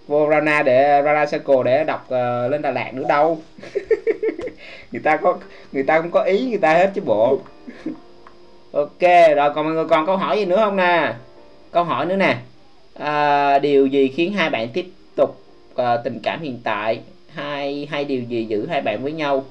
vô Rana để Rana Circle để đọc uh, lên Đà Lạt nữa đâu. Người ta có người ta cũng có ý người ta hết chứ bộ. Ok rồi còn mọi người còn câu hỏi gì nữa không nè? Câu hỏi nữa nè. À, điều gì khiến hai bạn tiếp tục uh, tình cảm hiện tại? Hai hai điều gì giữ hai bạn với nhau?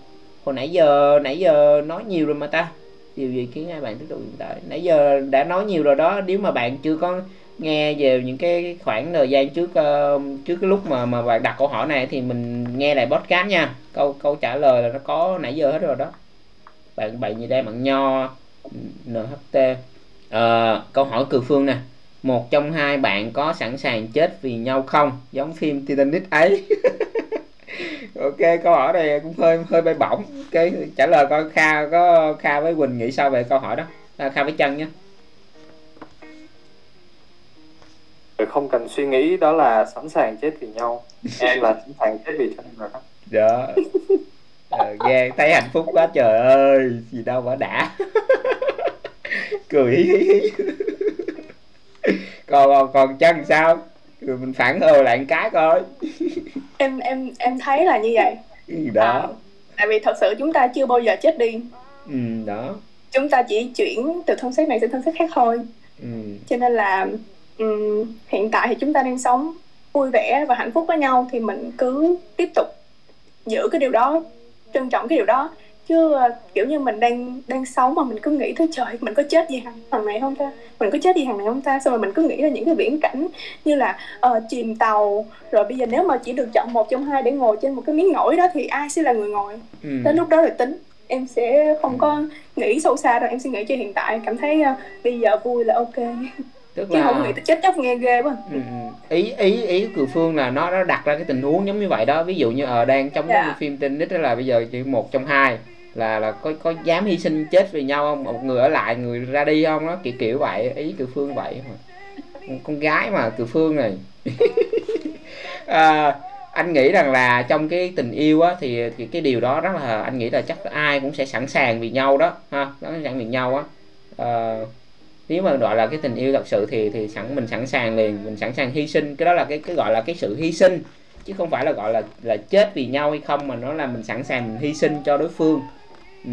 Hồi nãy giờ nãy giờ nói nhiều rồi mà ta. Điều gì khiến hai bạn tiếp tục hiện tại? Nãy giờ đã nói nhiều rồi đó. Nếu mà bạn chưa có nghe về những cái khoảng thời gian trước uh, trước cái lúc mà mà bạn đặt câu hỏi này thì mình nghe lại podcast nha. Câu câu trả lời là nó có nãy giờ hết rồi đó. Bạn bạn gì đây bạn nho nht Ờ, câu hỏi cừ phương nè. Một trong hai bạn có sẵn sàng chết vì nhau không? Giống phim Titanic ấy. Ok câu hỏi này cũng hơi hơi bay bổng. Ok trả lời coi kha có kha với quỳnh nghĩ sao về câu hỏi đó? À, kha với chân nhé không cần suy nghĩ đó là sẵn sàng chết vì nhau. Em là sẵn sàng chết vì chân rồi đó. Đó ờ, ghê thấy hạnh phúc quá trời ơi gì đâu mà đã. Cười hí hí hí. Còn còn còn chân sao? Rồi mình phản hồi lại một cái coi. Em em em thấy là như vậy. Ừ, đó. À, tại vì thật sự chúng ta chưa bao giờ chết đi. Ừ, đó. Chúng ta chỉ chuyển từ thân xác này sang thân xác khác thôi. Ừ, cho nên là ừm, hiện tại thì chúng ta đang sống vui vẻ và hạnh phúc với nhau thì mình cứ tiếp tục giữ cái điều đó trân trọng cái điều đó. Chứ ờ, kiểu như mình đang đang sống mà mình cứ nghĩ tới trời mình có chết gì hàng thằng này không ta? Mình có chết gì hàng này không ta? Xong rồi mình cứ nghĩ ra những cái viễn cảnh như là ờ, chìm tàu. Rồi bây giờ nếu mà chỉ được chọn một trong hai để ngồi trên một cái miếng nổi đó thì ai sẽ là người ngồi? Ừ. đến lúc đó rồi tính. Em sẽ không có nghĩ sâu xa đâu em sẽ nghĩ cho hiện tại cảm thấy ờ, bây giờ vui là ok tức chứ không là nghĩ tới chết chóc nghe ghê quá. Ừ, ừ. ý ý ý của phương là nó nó đặt ra cái tình huống giống như vậy đó. Ví dụ như ở đang trong Dạ. cái phim tin đó là bây giờ chỉ một trong hai là là có có dám hy sinh chết vì nhau không? Một người ở lại người ra đi không đó? Kiểu kiểu vậy. Ý cự phương vậy. Mà con gái mà cự phương này. À, anh nghĩ rằng là trong cái tình yêu á thì, thì cái điều đó rất là anh nghĩ là chắc ai cũng sẽ sẵn sàng vì nhau đó ha? Sẵn sàng vì nhau á. À, nếu mà gọi là cái tình yêu thật sự thì thì sẵn mình sẵn sàng liền mình sẵn sàng hy sinh. Cái đó là cái cái gọi là cái sự hy sinh chứ không phải là gọi là là chết vì nhau hay không mà nó là mình sẵn sàng mình hy sinh cho đối phương. Ừ.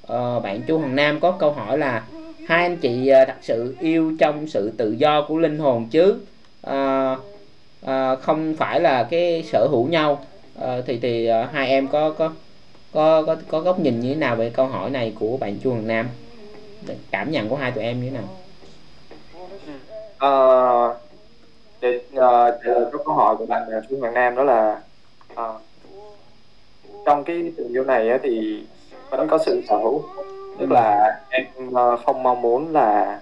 ờ, bạn chu hoàng nam có câu hỏi là hai anh chị à, thật sự yêu trong sự tự do của linh hồn chứ? À, à, không phải là cái sở hữu nhau. À, thì thì à, hai em có có có có có góc nhìn như thế nào về câu hỏi này của bạn chu hoàng nam? Cảm nhận của hai tụi em như thế nào? À, để trả lời câu hỏi của bạn ờ, Trung Hoàng Nam đó là à, trong cái tình yêu này thì vẫn có sự sở hữu. Tức là em ờ, không mong muốn là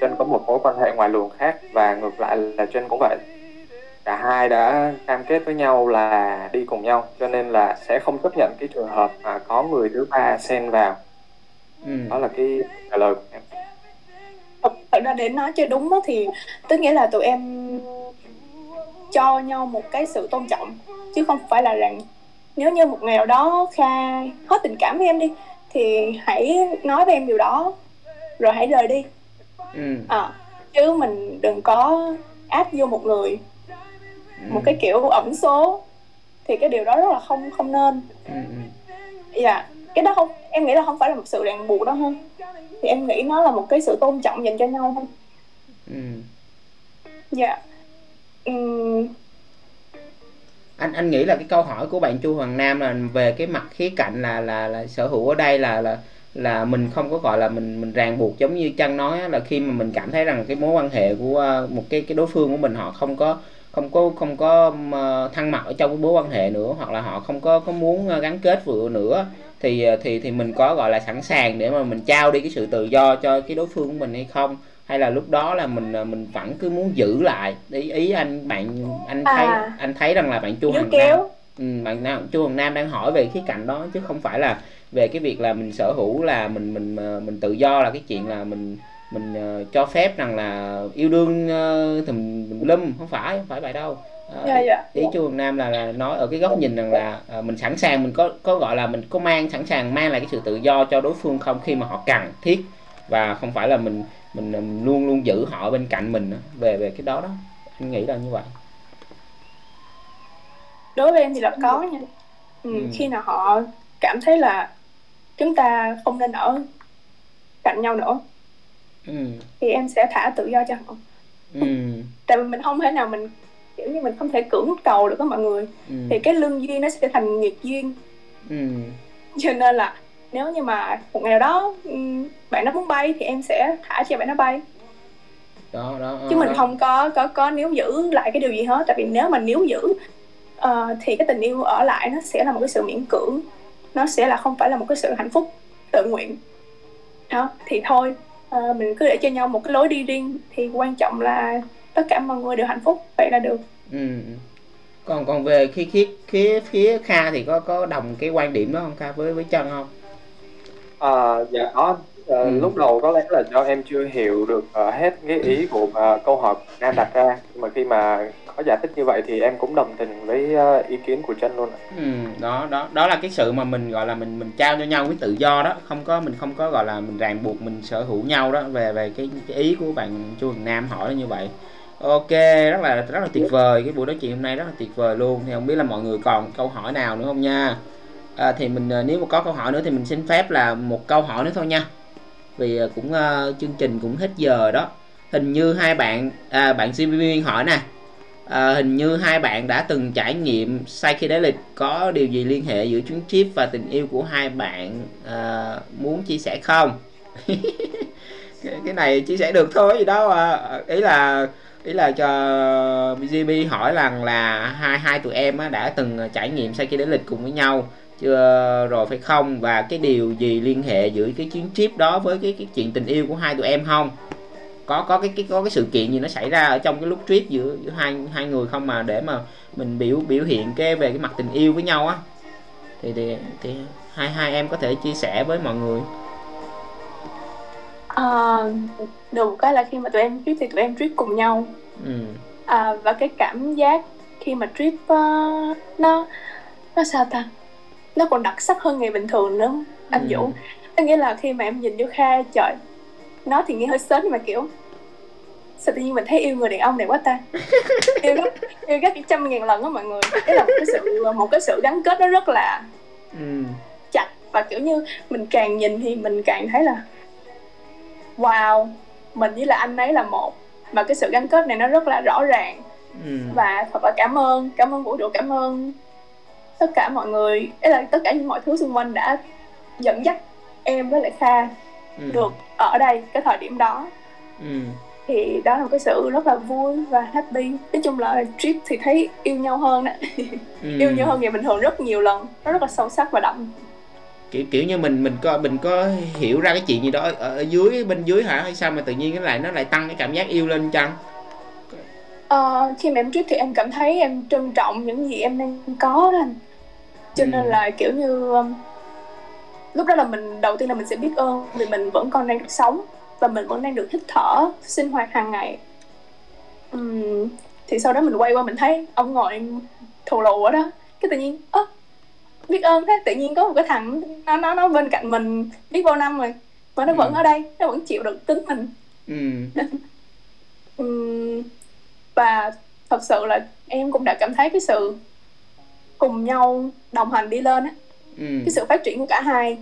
Trân có một mối quan hệ ngoài luồng khác và ngược lại là Trân cũng vậy. Cả hai đã cam kết với nhau là đi cùng nhau cho nên là sẽ không chấp nhận cái trường hợp mà có người thứ ba xen vào ừ. đó là cái trả lời của em thật, ra để nói cho đúng đó thì tức nghĩa là tụi em cho nhau một cái sự tôn trọng chứ không phải là rằng nếu như một ngày nào đó kha hết tình cảm với em đi thì hãy nói với em điều đó rồi hãy rời đi Ừ. à, chứ mình đừng có áp vô một người Ừ. một cái kiểu ẩn số thì cái điều đó rất là không không nên ừ. ừ. dạ cái đó không em nghĩ là không phải là một sự ràng buộc đâu hơn thì em nghĩ nó là một cái sự tôn trọng dành cho nhau thôi. Ừ. dạ. Ừm, anh anh nghĩ là cái câu hỏi của bạn Chu Hoàng Nam là về cái mặt khía cạnh là là là sở hữu ở đây là là là mình không có gọi là mình mình ràng buộc giống như Trăng nói á, là khi mà mình cảm thấy rằng cái mối quan hệ của ờ, một cái cái đối phương của mình họ không có không có không có ờ, thăng mặt ở trong cái mối quan hệ nữa hoặc là họ không có có muốn ờ, gắn kết vừa nữa thì ờ, thì thì mình có gọi là sẵn sàng để mà mình trao đi cái sự tự do cho cái đối phương của mình hay không? Hay là lúc đó là mình ờ, mình vẫn cứ muốn giữ lại? Ý ý anh bạn anh thấy À. anh thấy rằng là bạn Chu Hằng Nam ừ, bạn Nam Chu Hằng Nam đang hỏi về khía cạnh đó chứ không phải là về cái việc là mình sở hữu là mình mình ờ, mình tự do là cái chuyện là mình mình ờ, cho phép rằng là yêu đương uh, thùm thùm lum không phải không phải vậy đâu dạ dạ. ý Chu Hằng Nam là, là nói ở cái góc nhìn rằng là ờ, mình sẵn sàng mình có có gọi là mình có mang sẵn sàng mang lại cái sự tự do cho đối phương không khi mà họ cần thiết. Và không phải là mình mình, mình luôn luôn giữ họ bên cạnh mình về về cái đó đó. Anh nghĩ là như vậy. Đối với em thì là có nha. Ừ, Ừ. khi nào họ cảm thấy là chúng ta không nên ở cạnh nhau nữa ừ, thì em sẽ thả tự do cho họ. Ừ, tại vì mình không thể nào mình kiểu như mình không thể cưỡng cầu được với mọi người. Ừ, thì cái lương duyên nó sẽ thành nghiệt duyên. Ừ, cho nên là nếu như mà một ngày nào đó ừm, bạn nó muốn bay thì em sẽ thả cho bạn nó bay. Đó đó chứ mình đó. không có có có níu giữ lại cái điều gì hết. Tại vì nếu mà níu giữ ờ, thì cái tình yêu ở lại nó sẽ là một cái sự miễn cưỡng. Nó sẽ là không phải là một cái sự hạnh phúc tự nguyện. Đó thì thôi ờ, mình cứ để cho nhau một cái lối đi riêng. Thì quan trọng là tất cả mọi người đều hạnh phúc vậy là được. Ừ. còn còn về khi phía phía phía Kha thì có có đồng cái quan điểm đó không Kha? Với với chân không? À, dạ có. Ờ, Ừ. lúc đầu có lẽ là do em chưa hiểu được ờ, hết cái ý của ờ, câu hỏi Nam đặt ra. Nhưng mà khi mà có giải thích như vậy thì em cũng đồng tình với ý kiến của chân luôn ạ. ừ, đó đó đó là cái sự mà mình gọi là mình mình trao cho nhau cái tự do đó. Không có mình không có gọi là mình ràng buộc mình sở hữu nhau đó về về cái, cái ý của bạn Chu Hằng Nam hỏi là như vậy ok rất là rất là tuyệt vời. Cái buổi nói chuyện hôm nay rất là tuyệt vời luôn. Thì không biết là mọi người còn câu hỏi nào nữa không nha? À, thì mình à, nếu mà có câu hỏi nữa thì mình xin phép là một câu hỏi nữa thôi nha. Vì à, cũng uh, chương trình cũng hết giờ đó. Hình như hai bạn à, bạn CP Nguyên hỏi nè. À, hình như hai bạn đã từng trải nghiệm psychedelic có điều gì liên hệ giữa chuyến trip và tình yêu của hai bạn à, muốn chia sẻ không? Cái, cái này chia sẻ được thôi gì đâu à. ý là ý là cho GB hỏi rằng là hai hai tụi em á, đã từng trải nghiệm sai đến lịch cùng với nhau chưa rồi phải không? Và cái điều gì liên hệ giữa cái chuyến trip đó với cái cái chuyện tình yêu của hai tụi em không? Có có cái cái có cái sự kiện gì nó xảy ra ở trong cái lúc trip giữa giữa hai hai người không mà để mà mình biểu biểu hiện cái về cái mặt tình yêu với nhau á? Thì thì thì hai hai em có thể chia sẻ với mọi người à, được cái là khi mà tụi em trip thì tụi em trip cùng nhau ừ. à, và cái cảm giác khi mà trip uh, nó nó sao ta nó còn đặc sắc hơn ngày bình thường nữa anh Ừ. Vũ có nghĩa là khi mà em nhìn vô Kha trời nó thì nghe hơi sến mà kiểu sao tự nhiên mình thấy yêu người đàn ông này quá ta yêu gấp yêu gấp trăm ngàn lần á mọi người đấy là một cái sự một cái sự gắn kết nó rất là Ừ. chặt và kiểu như mình càng nhìn thì mình càng thấy là wow mình với là anh ấy là một và cái sự gắn kết này nó rất là rõ ràng Ừ. và thật là cảm ơn cảm ơn vũ trụ cảm ơn tất cả mọi người ấy là tất cả những mọi thứ xung quanh đã dẫn dắt em với lại kha Ừ. được ở đây cái thời điểm đó Ừ. thì đó là một cái sự rất là vui và happy nói chung là trip thì thấy yêu nhau hơn đó Ừ. yêu nhau hơn ngày bình thường rất nhiều lần nó rất là sâu sắc và đậm kiểu kiểu như mình mình có mình có hiểu ra cái chuyện gì đó ở, ở dưới bên dưới hả? Hay sao mà tự nhiên cái lại nó lại tăng cái cảm giác yêu lên chăng? Ờ, khi mà em trip thì em cảm thấy em trân trọng những gì em đang có đó anh. Cho nên Ừ. là kiểu như um, lúc đó là mình đầu tiên là mình sẽ biết ơn vì mình vẫn còn đang được sống và mình vẫn đang được hít thở sinh hoạt hàng ngày. Ừm, thì sau đó mình quay qua mình thấy ông ngồi thù lù ở đó. Cái tự nhiên ơ biết ơn thế tự nhiên có một cái thằng nó nó nó bên cạnh mình biết bao năm rồi mà nó vẫn Ừ. ở đây nó vẫn chịu được tính mình. Ừ. Ừm, và thật sự là em cũng đã cảm thấy cái sự cùng nhau đồng hành đi lên á ừ. cái sự phát triển của cả hai.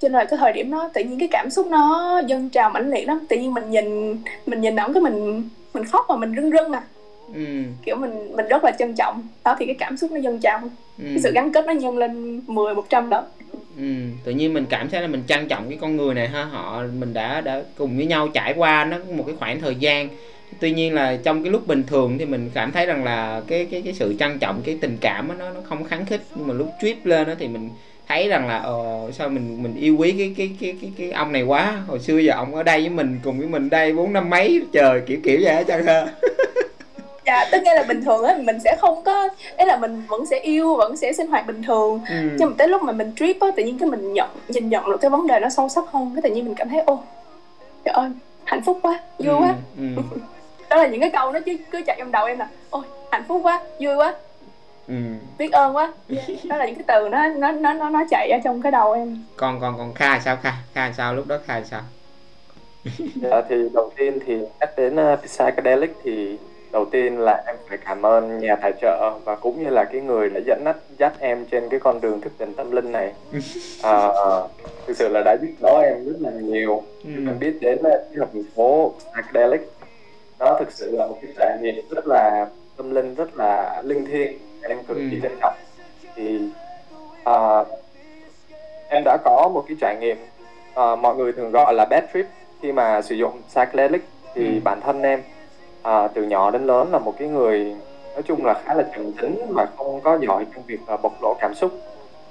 Cho nên là cái thời điểm đó tự nhiên cái cảm xúc nó dâng trào mãnh liệt lắm tự nhiên mình nhìn mình nhìn ổng cái mình mình khóc và mình rưng rưng à. Ừ. Kiểu mình mình rất là trân trọng đó thì cái cảm xúc nó dâng trào ừ. Cái sự gắn kết nó nhân lên 10 100 lần ừ tự nhiên mình cảm thấy là mình trân trọng cái con người này ha. Họ mình đã đã cùng với nhau trải qua nó một cái khoảng thời gian. Tuy nhiên là trong cái lúc bình thường thì mình cảm thấy rằng là cái cái cái sự trân trọng cái tình cảm nó nó không kháng khích. Nhưng mà lúc trip lên đó thì mình thấy rằng là ờ, sao mình mình yêu quý cái cái cái cái cái ông này quá. Hồi xưa giờ ông ở đây với mình cùng với mình đây bốn năm mấy trời kiểu kiểu vậy hết trơn ha dạ tức nghĩa là bình thường á mình sẽ không có ấy là mình vẫn sẽ yêu vẫn sẽ sinh hoạt bình thường ừ. nhưng mà tới lúc mà mình trip á tự nhiên cái mình nhận nhìn nhận được cái vấn đề nó sâu sắc hơn cái tự nhiên mình cảm thấy ô trời ơi hạnh phúc quá vui quá ừ. ừ. đó là những cái câu nó cứ cứ chạy trong đầu em là ôi hạnh phúc quá vui quá ừ. biết ơn quá đó là những cái từ nó nó nó nó nó chạy ở trong cái đầu em còn còn còn kha sao kha kha sao lúc đó kha sao Dạ, thì đầu tiên thì nhắc đến uh, Psychedelic thì đầu tiên là em phải cảm ơn nhà tài trợ và cũng như là cái người đã dẫn dắt dắt em trên cái con đường thức tỉnh tâm linh này. À, thực sự là đã giúp đỡ em rất là nhiều. ừ. Em biết đến uh, cái đường phố Psychedelic nó thực sự là một cái trải nghiệm rất là tâm linh, rất là linh thiêng. Em cực kỳ Ừ. trân trọng. Thì à, em đã có một cái trải nghiệm à, mọi người thường gọi là bad trip khi mà sử dụng psychedelic thì Ừ. bản thân em à, từ nhỏ đến lớn là một cái người nói chung là khá là trầm tính mà không có giỏi trong việc là bộc lộ cảm xúc.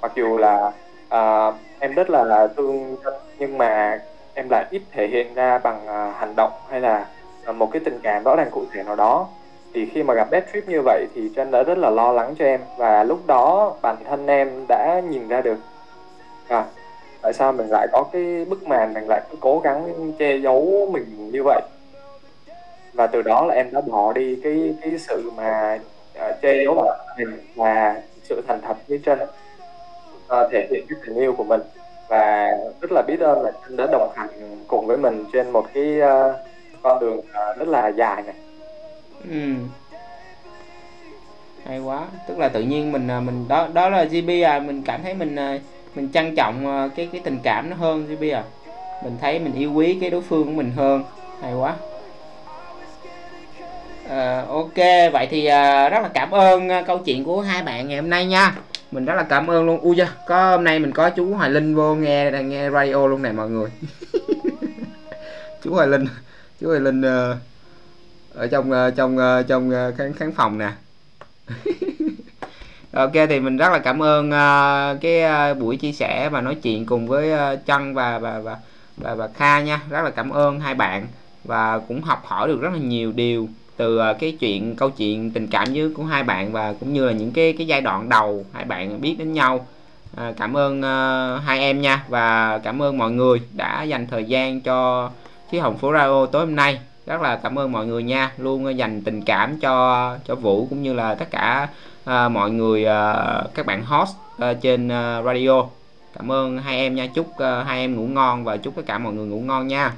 Mặc dù là à, em rất là thương nhưng mà em lại ít thể hiện ra bằng à, hành động hay là à, một cái tình cảm rõ ràng cụ thể nào đó. Thì khi mà gặp bad trip như vậy thì Trân đã rất là lo lắng cho em và lúc đó bản thân em đã nhìn ra được. À, tại sao mình lại có cái bức màn mình lại cứ cố gắng che giấu mình như vậy? Và từ đó là em đã bỏ đi cái cái sự mà uh, che giấu bản mình và sự thành thật với trên uh, thể hiện cái tình yêu của mình. Và rất là biết ơn là Trân đã đồng hành cùng với mình trên một cái uh, con đường uh, rất là dài này. Ừ. Hay quá. Tức là tự nhiên mình mình đó đó là GB à mình cảm thấy mình mình trân trọng cái cái tình cảm nó hơn GB à. Mình thấy mình yêu quý cái đối phương của mình hơn. Hay quá. Ờ, ok vậy thì à, rất là cảm ơn ờ, câu chuyện của hai bạn ngày hôm nay nha. Mình rất là cảm ơn luôn. Ui da có hôm nay mình có chú Hoài Linh vô nghe đang nghe radio luôn này mọi người. Chú Hoài Linh chú Hoài Linh uh, ở trong uh, trong uh, trong uh, khán khán phòng nè. Ok thì mình rất là cảm ơn uh, cái uh, buổi chia sẻ và nói chuyện cùng với ờ, Trân và và và và, và Kha nha. Rất là cảm ơn hai bạn và cũng học hỏi được rất là nhiều điều từ à, cái chuyện câu chuyện tình cảm giữa của hai bạn và cũng như là những cái cái giai đoạn đầu hai bạn biết đến nhau. À, cảm ơn uh, hai em nha và cảm ơn mọi người đã dành thời gian cho chiếc hồng phố radio tối hôm nay. Rất là cảm ơn mọi người nha luôn dành tình cảm cho cho vũ cũng như là tất cả uh, mọi người uh, các bạn host uh, trên uh, radio. Cảm ơn hai em nha chúc uh, hai em ngủ ngon và chúc tất cả mọi người ngủ ngon nha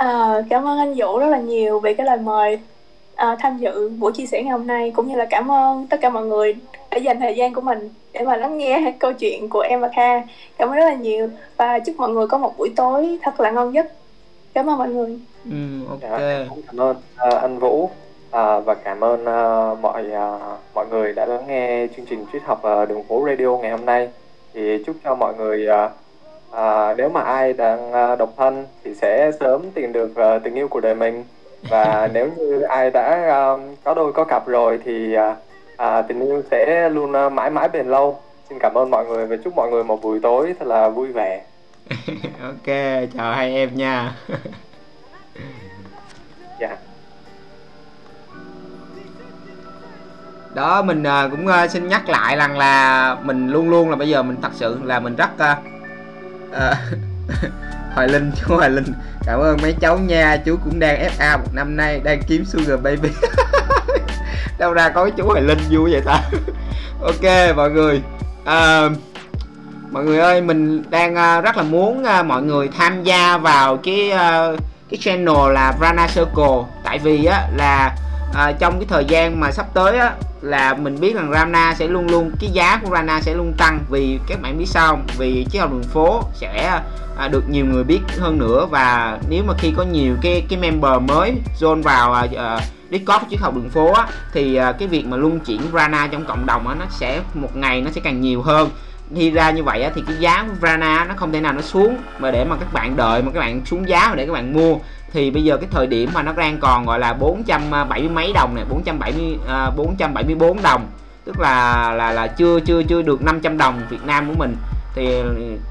à, cảm ơn anh vũ rất là nhiều vì cái lời mời uh, tham dự buổi chia sẻ ngày hôm nay cũng như là cảm ơn tất cả mọi người đã dành thời gian của mình để mà lắng nghe câu chuyện của em và Kha. Cảm ơn rất là nhiều và chúc mọi người có một buổi tối thật là ngon giấc. Cảm ơn mọi người. Ừ, ok. Dạ, cảm ơn uh, anh Vũ uh, và cảm ơn uh, mọi uh, mọi người đã lắng nghe chương trình triết học uh, đường phố radio ngày hôm nay. Thì chúc cho mọi người uh, uh, nếu mà ai đang uh, độc thân thì sẽ sớm tìm được uh, tình yêu của đời mình. Và nếu như ai đã uh, có đôi có cặp rồi thì uh, uh, tình yêu sẽ luôn uh, mãi mãi bền lâu. Xin cảm ơn mọi người và chúc mọi người một buổi tối thật là vui vẻ. Ok chào hai em nha. Dạ. Yeah. đó mình uh, cũng uh, xin nhắc lại rằng là mình luôn luôn là bây giờ mình thật sự là mình rất uh, uh, Hoài Linh chú Hoài Linh cảm ơn mấy cháu nha chú cũng đang FA một năm nay đang kiếm sugar baby. Đâu ra có chú Hoài Linh vui vậy ta? Ok mọi người. À, mọi người ơi mình đang uh, rất là muốn uh, mọi người tham gia vào cái uh, cái channel là Rana Circle. Tại vì á là à, trong cái thời gian mà sắp tới á là mình biết rằng Rana sẽ luôn luôn cái giá của Rana sẽ luôn tăng vì các bạn biết sao không? vì chiếc học đường phố sẽ à, được nhiều người biết hơn nữa và nếu mà khi có nhiều cái cái member mới join vào à, à Discord chiếc học đường phố á, thì à, cái việc mà luân chuyển Rana trong cộng đồng á, nó sẽ một ngày nó sẽ càng nhiều hơn đi ra như vậy á, thì cái giá của Rana nó không thể nào nó xuống mà để mà các bạn đợi mà các bạn xuống giá mà để các bạn mua thì bây giờ cái thời điểm mà nó đang còn gọi là 470 mấy đồng này 470 uh, 474 đồng tức là là là chưa chưa chưa được 500 đồng Việt Nam của mình. Thì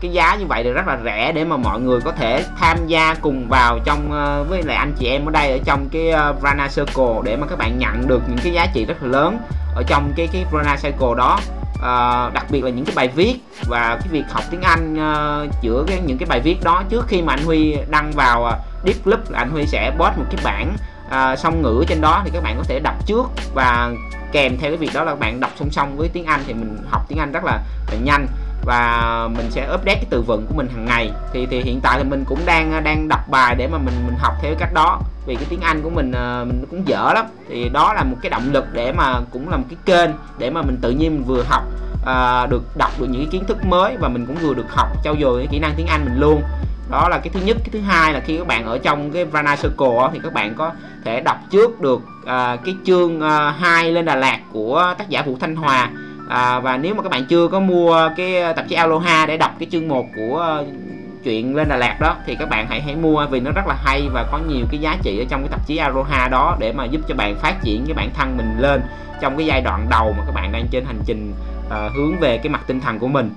cái giá như vậy thì rất là rẻ để mà mọi người có thể tham gia cùng vào trong uh, với lại anh chị em ở đây ở trong cái ờ, uh, Rana Circle để mà các bạn nhận được những cái giá trị rất là lớn ở trong cái cái Rana Circle đó uh, đặc biệt là những cái bài viết và cái việc học tiếng Anh uh, giữa cái, những cái bài viết đó trước khi mà anh Huy đăng vào uh, Deep Club là anh Huy sẽ post một cái bản uh, song ngữ trên đó thì các bạn có thể đọc trước và kèm theo cái việc đó là các bạn đọc song song với tiếng Anh thì mình học tiếng Anh rất là, là nhanh và mình sẽ update cái từ vựng của mình hàng ngày. Thì thì hiện tại thì mình cũng đang đang đọc bài để mà mình mình học theo cách đó. Vì cái tiếng Anh của mình ờ, mình cũng dở lắm. Thì đó là một cái động lực để mà cũng là một cái kênh để mà mình tự nhiên mình vừa học à, được đọc được những cái kiến thức mới và mình cũng vừa được học trau dồi cái kỹ năng tiếng Anh mình luôn. Đó là cái thứ nhất. Cái thứ hai là khi các bạn ở trong cái Vrana Circle thì các bạn có thể đọc trước được à, cái chương à, 2 lên Đà Lạt của tác giả Vũ Thanh Hòa à, và nếu mà các bạn chưa có mua cái ờ, tạp chí Aloha để đọc cái chương 1 của ờ, chuyện lên Đà Lạt đó thì các bạn hãy hãy mua vì nó rất là hay và có nhiều cái giá trị ở trong cái tạp chí Aloha đó để mà giúp cho bạn phát triển cái bản thân mình lên trong cái giai đoạn đầu mà các bạn đang trên hành trình uh, hướng về cái mặt tinh thần của mình.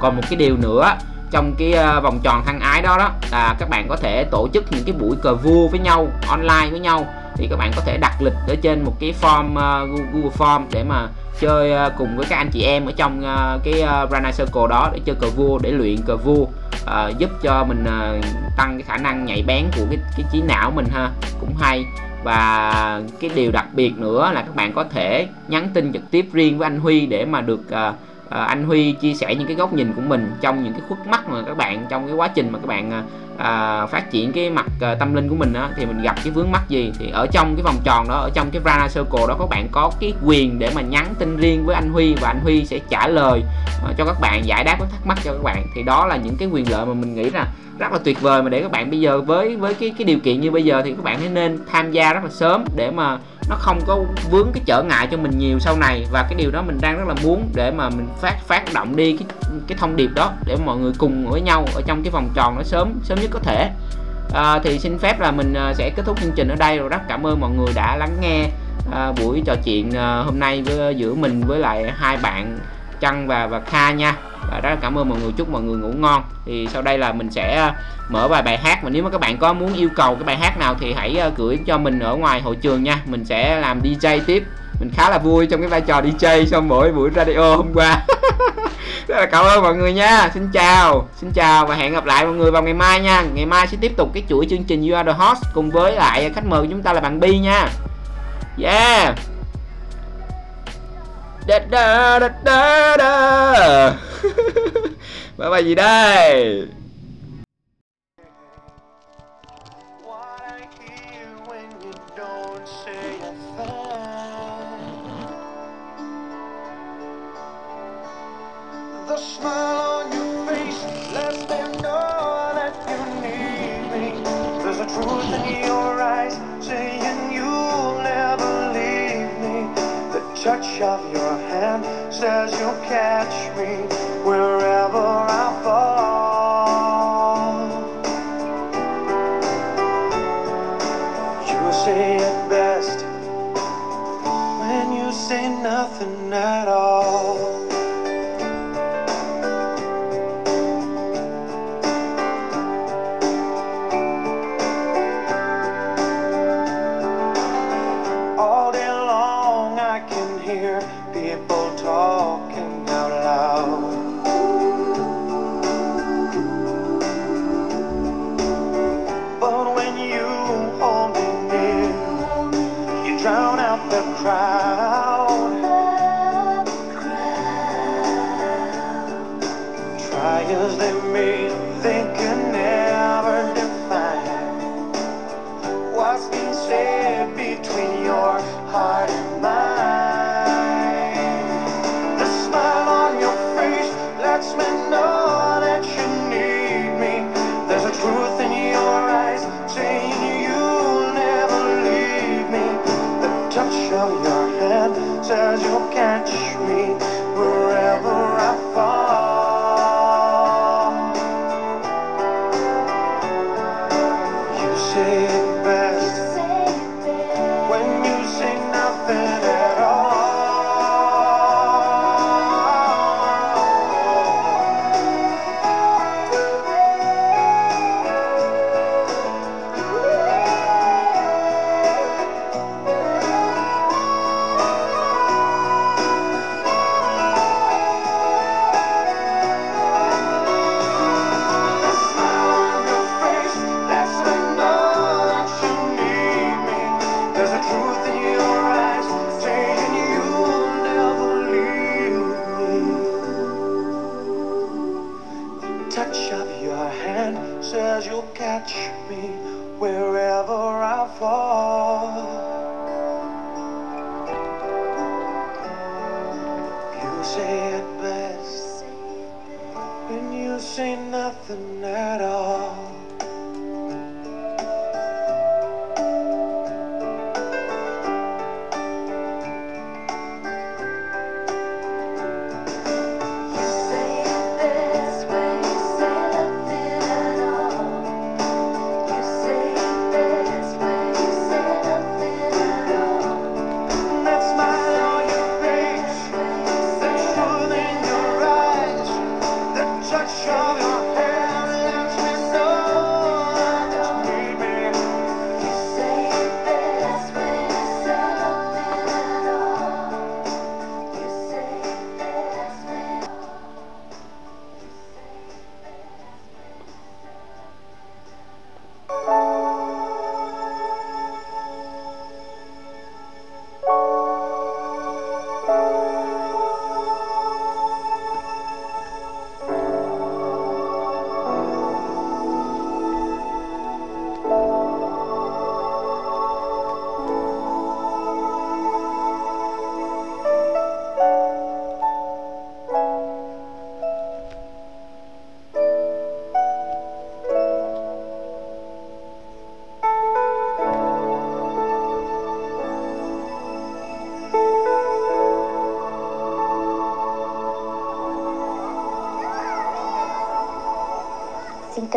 Còn một cái điều nữa trong cái uh, vòng tròn thân ái đó đó là các bạn có thể tổ chức những cái buổi cờ vua với nhau online với nhau thì các bạn có thể đặt lịch ở trên một cái form uh, Google Form để mà chơi à, cùng với các anh chị em ở trong à, cái à, Rana Circle đó để chơi cờ vua để luyện cờ vua à, giúp cho mình tăng cái khả năng nhạy bén của cái cái trí não mình ha. Cũng hay. Và cái điều đặc biệt nữa là các bạn có thể nhắn tin trực tiếp riêng với anh Huy để mà được à, anh Huy chia sẻ những cái góc nhìn của mình trong những cái khuất mắt mà các bạn trong cái quá trình mà các bạn à, phát triển cái mặt à, tâm linh của mình đó, thì mình gặp cái vướng mắc gì? Thì ở trong cái vòng tròn đó ở trong cái Rana Circle đó các bạn có cái quyền để mà nhắn tin riêng với anh Huy và anh Huy sẽ trả lời à, cho các bạn giải đáp các thắc mắc cho các bạn. Thì đó là những cái quyền lợi mà mình nghĩ là rất là tuyệt vời mà để các bạn bây giờ với với cái cái điều kiện như bây giờ thì các bạn hãy nên tham gia rất là sớm để mà nó không có vướng cái trở ngại cho mình nhiều sau này. Và cái điều đó mình đang rất là muốn để mà mình phát phát động đi cái cái thông điệp đó để mọi người cùng với nhau ở trong cái vòng tròn nó sớm sớm nhất có thể. À, thì xin phép là mình à, sẽ kết thúc chương trình ở đây. Rồi rất cảm ơn mọi người đã lắng nghe à, buổi trò chuyện à, hôm nay với giữa mình với lại hai bạn Trăng và và Kha nha và rất là cảm ơn mọi người, chúc mọi người ngủ ngon. Thì sau đây là mình sẽ à, mở vài bài hát và nếu mà các bạn có muốn yêu cầu cái bài hát nào thì hãy à, gửi cho mình ở ngoài hội trường nha. Mình sẽ làm DJ tiếp. Mình khá là vui trong cái vai trò DJ sau mỗi buổi radio hôm qua. Rất là cảm ơn mọi người nha. Xin chào xin chào và hẹn gặp lại mọi người vào ngày mai nha. Ngày mai sẽ tiếp tục cái chuỗi chương trình You Are The Host cùng với lại khách mời của chúng ta là bạn Bi nha. Yeah da da da da da. Bài bài gì đây? The smile on your touch of your hand says you'll catch me wherever I fall. can hear people talking out loud. But when you hold me near, you drown out the crowd.